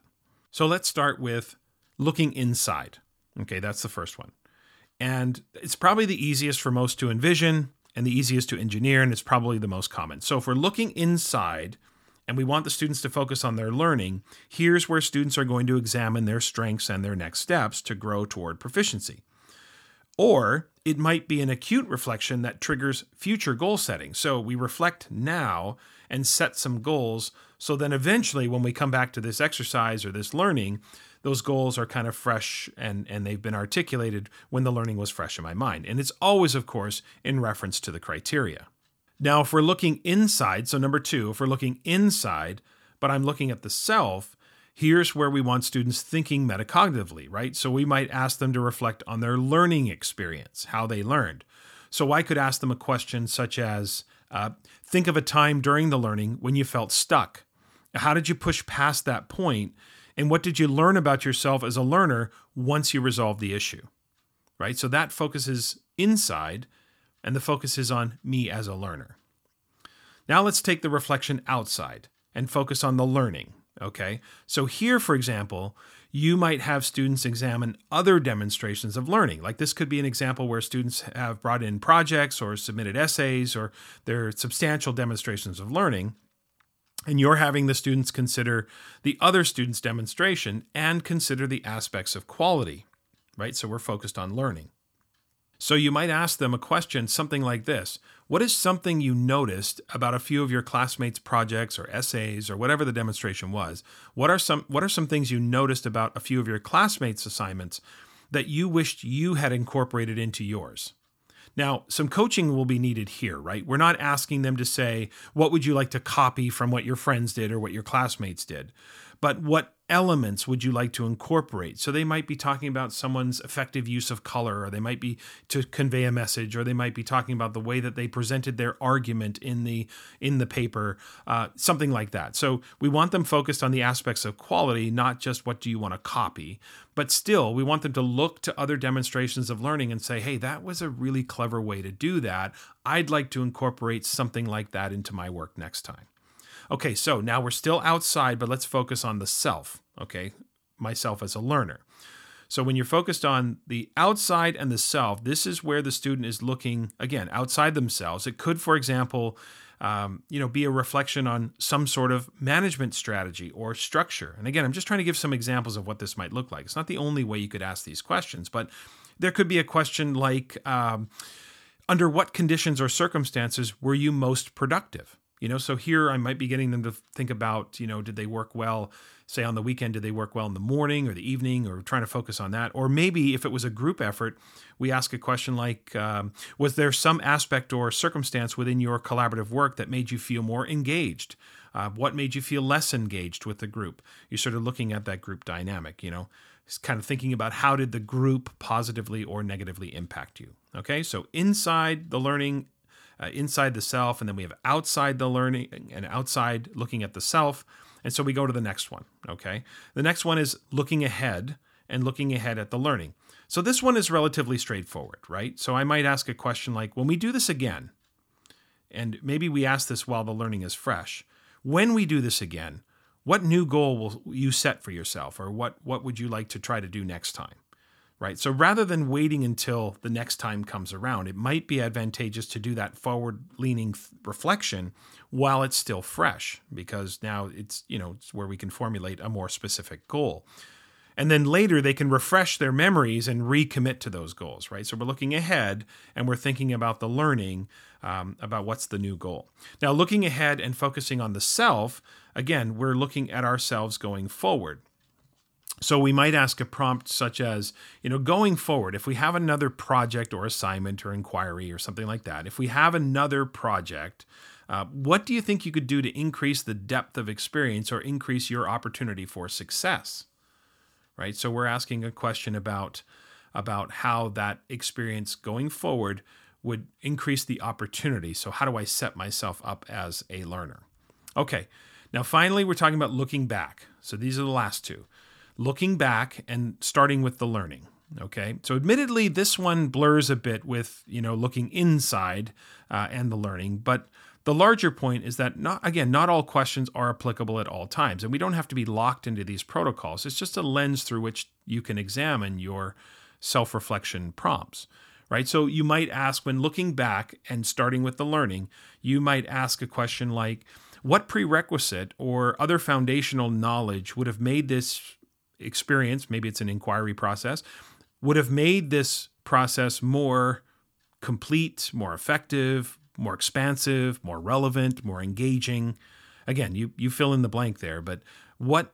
So, let's start with looking inside. Okay, that's the first one. And it's probably the easiest for most to envision and the easiest to engineer, and it's probably the most common. So, if we're looking inside and we want the students to focus on their learning, here's where students are going to examine their strengths and their next steps to grow toward proficiency. Or it might be an acute reflection that triggers future goal setting. So, we reflect now and set some goals. So then eventually, when we come back to this exercise or this learning, those goals are kind of fresh and, and they've been articulated when the learning was fresh in my mind. And it's always, of course, in reference to the criteria. Now, if we're looking inside, so number two, if we're looking inside, but I'm looking at the self, here's where we want students thinking metacognitively, right? So we might ask them to reflect on their learning experience, how they learned. So I could ask them a question such as uh, Think of a time during the learning when you felt stuck. How did you push past that point? And what did you learn about yourself as a learner once you resolved the issue? Right? So that focuses inside, and the focus is on me as a learner. Now let's take the reflection outside and focus on the learning. Okay. So here, for example, you might have students examine other demonstrations of learning. Like this could be an example where students have brought in projects or submitted essays or they're substantial demonstrations of learning. And you're having the students consider the other student's demonstration and consider the aspects of quality, right? So we're focused on learning. So you might ask them a question, something like this What is something you noticed about a few of your classmates' projects or essays or whatever the demonstration was? What are some what are some things you noticed about a few of your classmates' assignments that you wished you had incorporated into yours? Now, some coaching will be needed here, right? We're not asking them to say, What would you like to copy from what your friends did or what your classmates did? But what elements would you like to incorporate? So they might be talking about someone's effective use of color, or they might be to convey a message, or they might be talking about the way that they presented their argument in the in the paper, uh, something like that. So we want them focused on the aspects of quality, not just what do you want to copy. But still, we want them to look to other demonstrations of learning and say, hey, that was a really clever way to do that. I'd like to incorporate something like that into my work next time. Okay, so now we're still outside, but let's focus on the self, okay? Myself as a learner. So when you're focused on the outside and the self, this is where the student is looking again outside themselves. It could, for example, um, you know, be a reflection on some sort of management strategy or structure. And again, I'm just trying to give some examples of what this might look like. It's not the only way you could ask these questions, but there could be a question like, um, under what conditions or circumstances were you most productive? You know, so here I might be getting them to think about, you know, did they work well, say on the weekend, did they work well in the morning or the evening, or trying to focus on that? Or maybe if it was a group effort, we ask a question like, um, was there some aspect or circumstance within your collaborative work that made you feel more engaged? Uh, what made you feel less engaged with the group? You're sort of looking at that group dynamic, you know, kind of thinking about how did the group positively or negatively impact you. Okay, so inside the learning uh, inside the self, and then we have outside the learning and outside looking at the self. And so we go to the next one. Okay. The next one is looking ahead and looking ahead at the learning. So this one is relatively straightforward, right? So I might ask a question like, when we do this again, and maybe we ask this while the learning is fresh, when we do this again, what new goal will you set for yourself, or what what would you like to try to do next time? right? So rather than waiting until the next time comes around, it might be advantageous to do that forward leaning reflection while it's still fresh because now it's, you know, it's where we can formulate a more specific goal. And then later they can refresh their memories and recommit to those goals, right? So we're looking ahead and we're thinking about the learning, um, about what's the new goal. Now, looking ahead and focusing on the self, again, we're looking at ourselves going forward. So we might ask a prompt such as, you know, going forward, if we have another project or assignment or inquiry or something like that, if we have another project, uh, what do you think you could do to increase the depth of experience or increase your opportunity for success? Right. So we're asking a question about about how that experience going forward would increase the opportunity. So how do I set myself up as a learner? Okay. Now finally, we're talking about looking back. So these are the last two looking back and starting with the learning. Okay, so admittedly, this one blurs a bit with you know looking inside uh, and the learning, but the larger point is that not again, not all questions are applicable at all times, and we don't have to be locked into these protocols. It's just a lens through which you can examine your self-reflection prompts. Right. So you might ask when looking back and starting with the learning, you might ask a question like, what prerequisite or other foundational knowledge would have made this experience, maybe it's an inquiry process, would have made this process more complete, more effective, more expansive, more relevant, more engaging. Again, you you fill in the blank there, but what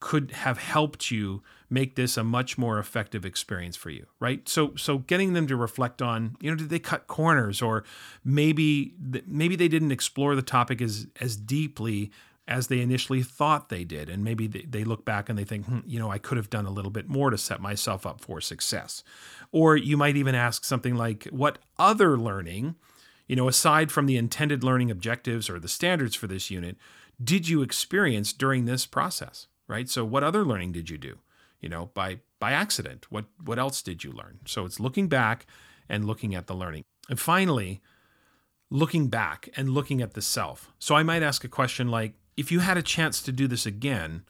could have helped you make this a much more effective experience for you right so so getting them to reflect on you know did they cut corners or maybe maybe they didn't explore the topic as as deeply as they initially thought they did. And maybe they, look back and they think, hmm, you know, I could have done a little bit more to set myself up for success. Or you might even ask something like, what other learning, you know, aside from the intended learning objectives or the standards for this unit, did you experience during this process? Right. So, what other learning did you do? You know, by by accident. What what else did you learn? So it's looking back and looking at the learning. And finally, looking back and looking at the self. So I might ask a question like, if you had a chance to do this again,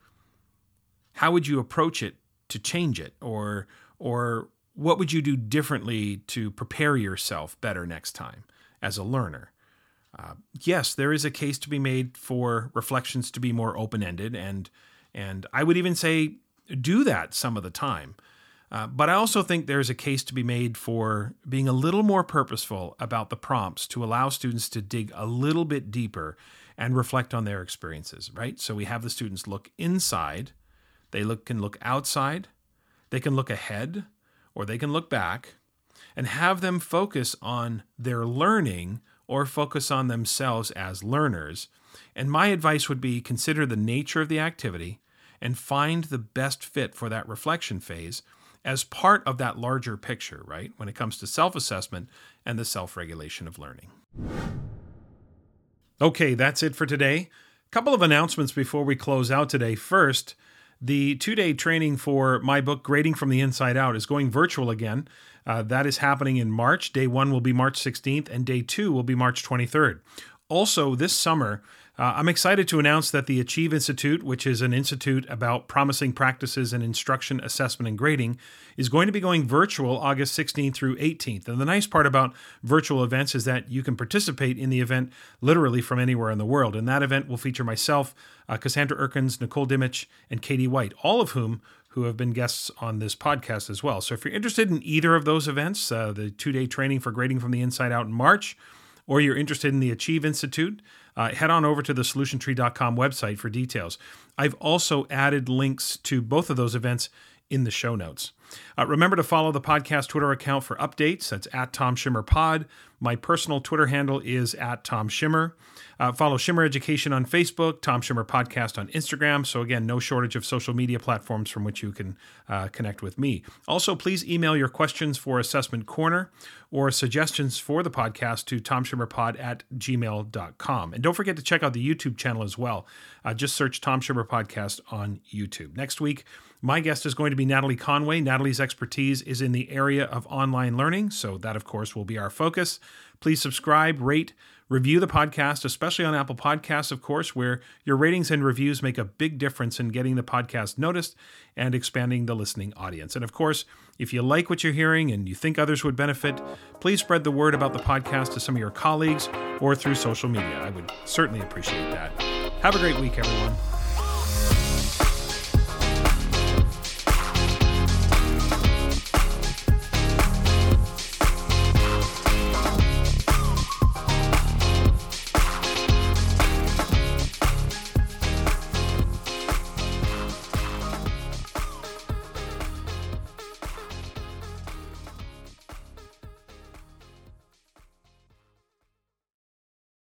how would you approach it to change it? Or, or what would you do differently to prepare yourself better next time as a learner? Uh, yes, there is a case to be made for reflections to be more open ended, and and I would even say do that some of the time. Uh, but I also think there's a case to be made for being a little more purposeful about the prompts to allow students to dig a little bit deeper and reflect on their experiences, right? So we have the students look inside, they look, can look outside, they can look ahead, or they can look back, and have them focus on their learning or focus on themselves as learners. And my advice would be consider the nature of the activity and find the best fit for that reflection phase as part of that larger picture, right? When it comes to self assessment and the self regulation of learning. Okay, that's it for today. A couple of announcements before we close out today. First, the two day training for my book, Grading from the Inside Out, is going virtual again. Uh, that is happening in March. Day one will be March 16th, and day two will be March 23rd. Also, this summer, uh, I'm excited to announce that the Achieve Institute, which is an institute about promising practices in instruction, assessment, and grading, is going to be going virtual August 16th through 18th. And the nice part about virtual events is that you can participate in the event literally from anywhere in the world. And that event will feature myself, uh, Cassandra Erkins, Nicole Dimich, and Katie White, all of whom who have been guests on this podcast as well. So if you're interested in either of those events, uh, the two day training for grading from the inside out in March, or you're interested in the Achieve Institute, uh, head on over to the solutiontree.com website for details. I've also added links to both of those events in the show notes. Uh, remember to follow the podcast Twitter account for updates. That's at Tom Schimmer Pod. My personal Twitter handle is at Tom Schimmer. Uh, follow Schimmer Education on Facebook, Tom Schimmer Podcast on Instagram. So, again, no shortage of social media platforms from which you can uh, connect with me. Also, please email your questions for Assessment Corner or suggestions for the podcast to tomschimmerpod at gmail.com. And don't forget to check out the YouTube channel as well. Uh, just search Tom Schimmer Podcast on YouTube. Next week, my guest is going to be Natalie Conway. Natalie's expertise is in the area of online learning, so that, of course, will be our focus. Please subscribe, rate, review the podcast, especially on Apple Podcasts, of course, where your ratings and reviews make a big difference in getting the podcast noticed and expanding the listening audience. And of course, if you like what you're hearing and you think others would benefit, please spread the word about the podcast to some of your colleagues or through social media. I would certainly appreciate that. Have a great week, everyone.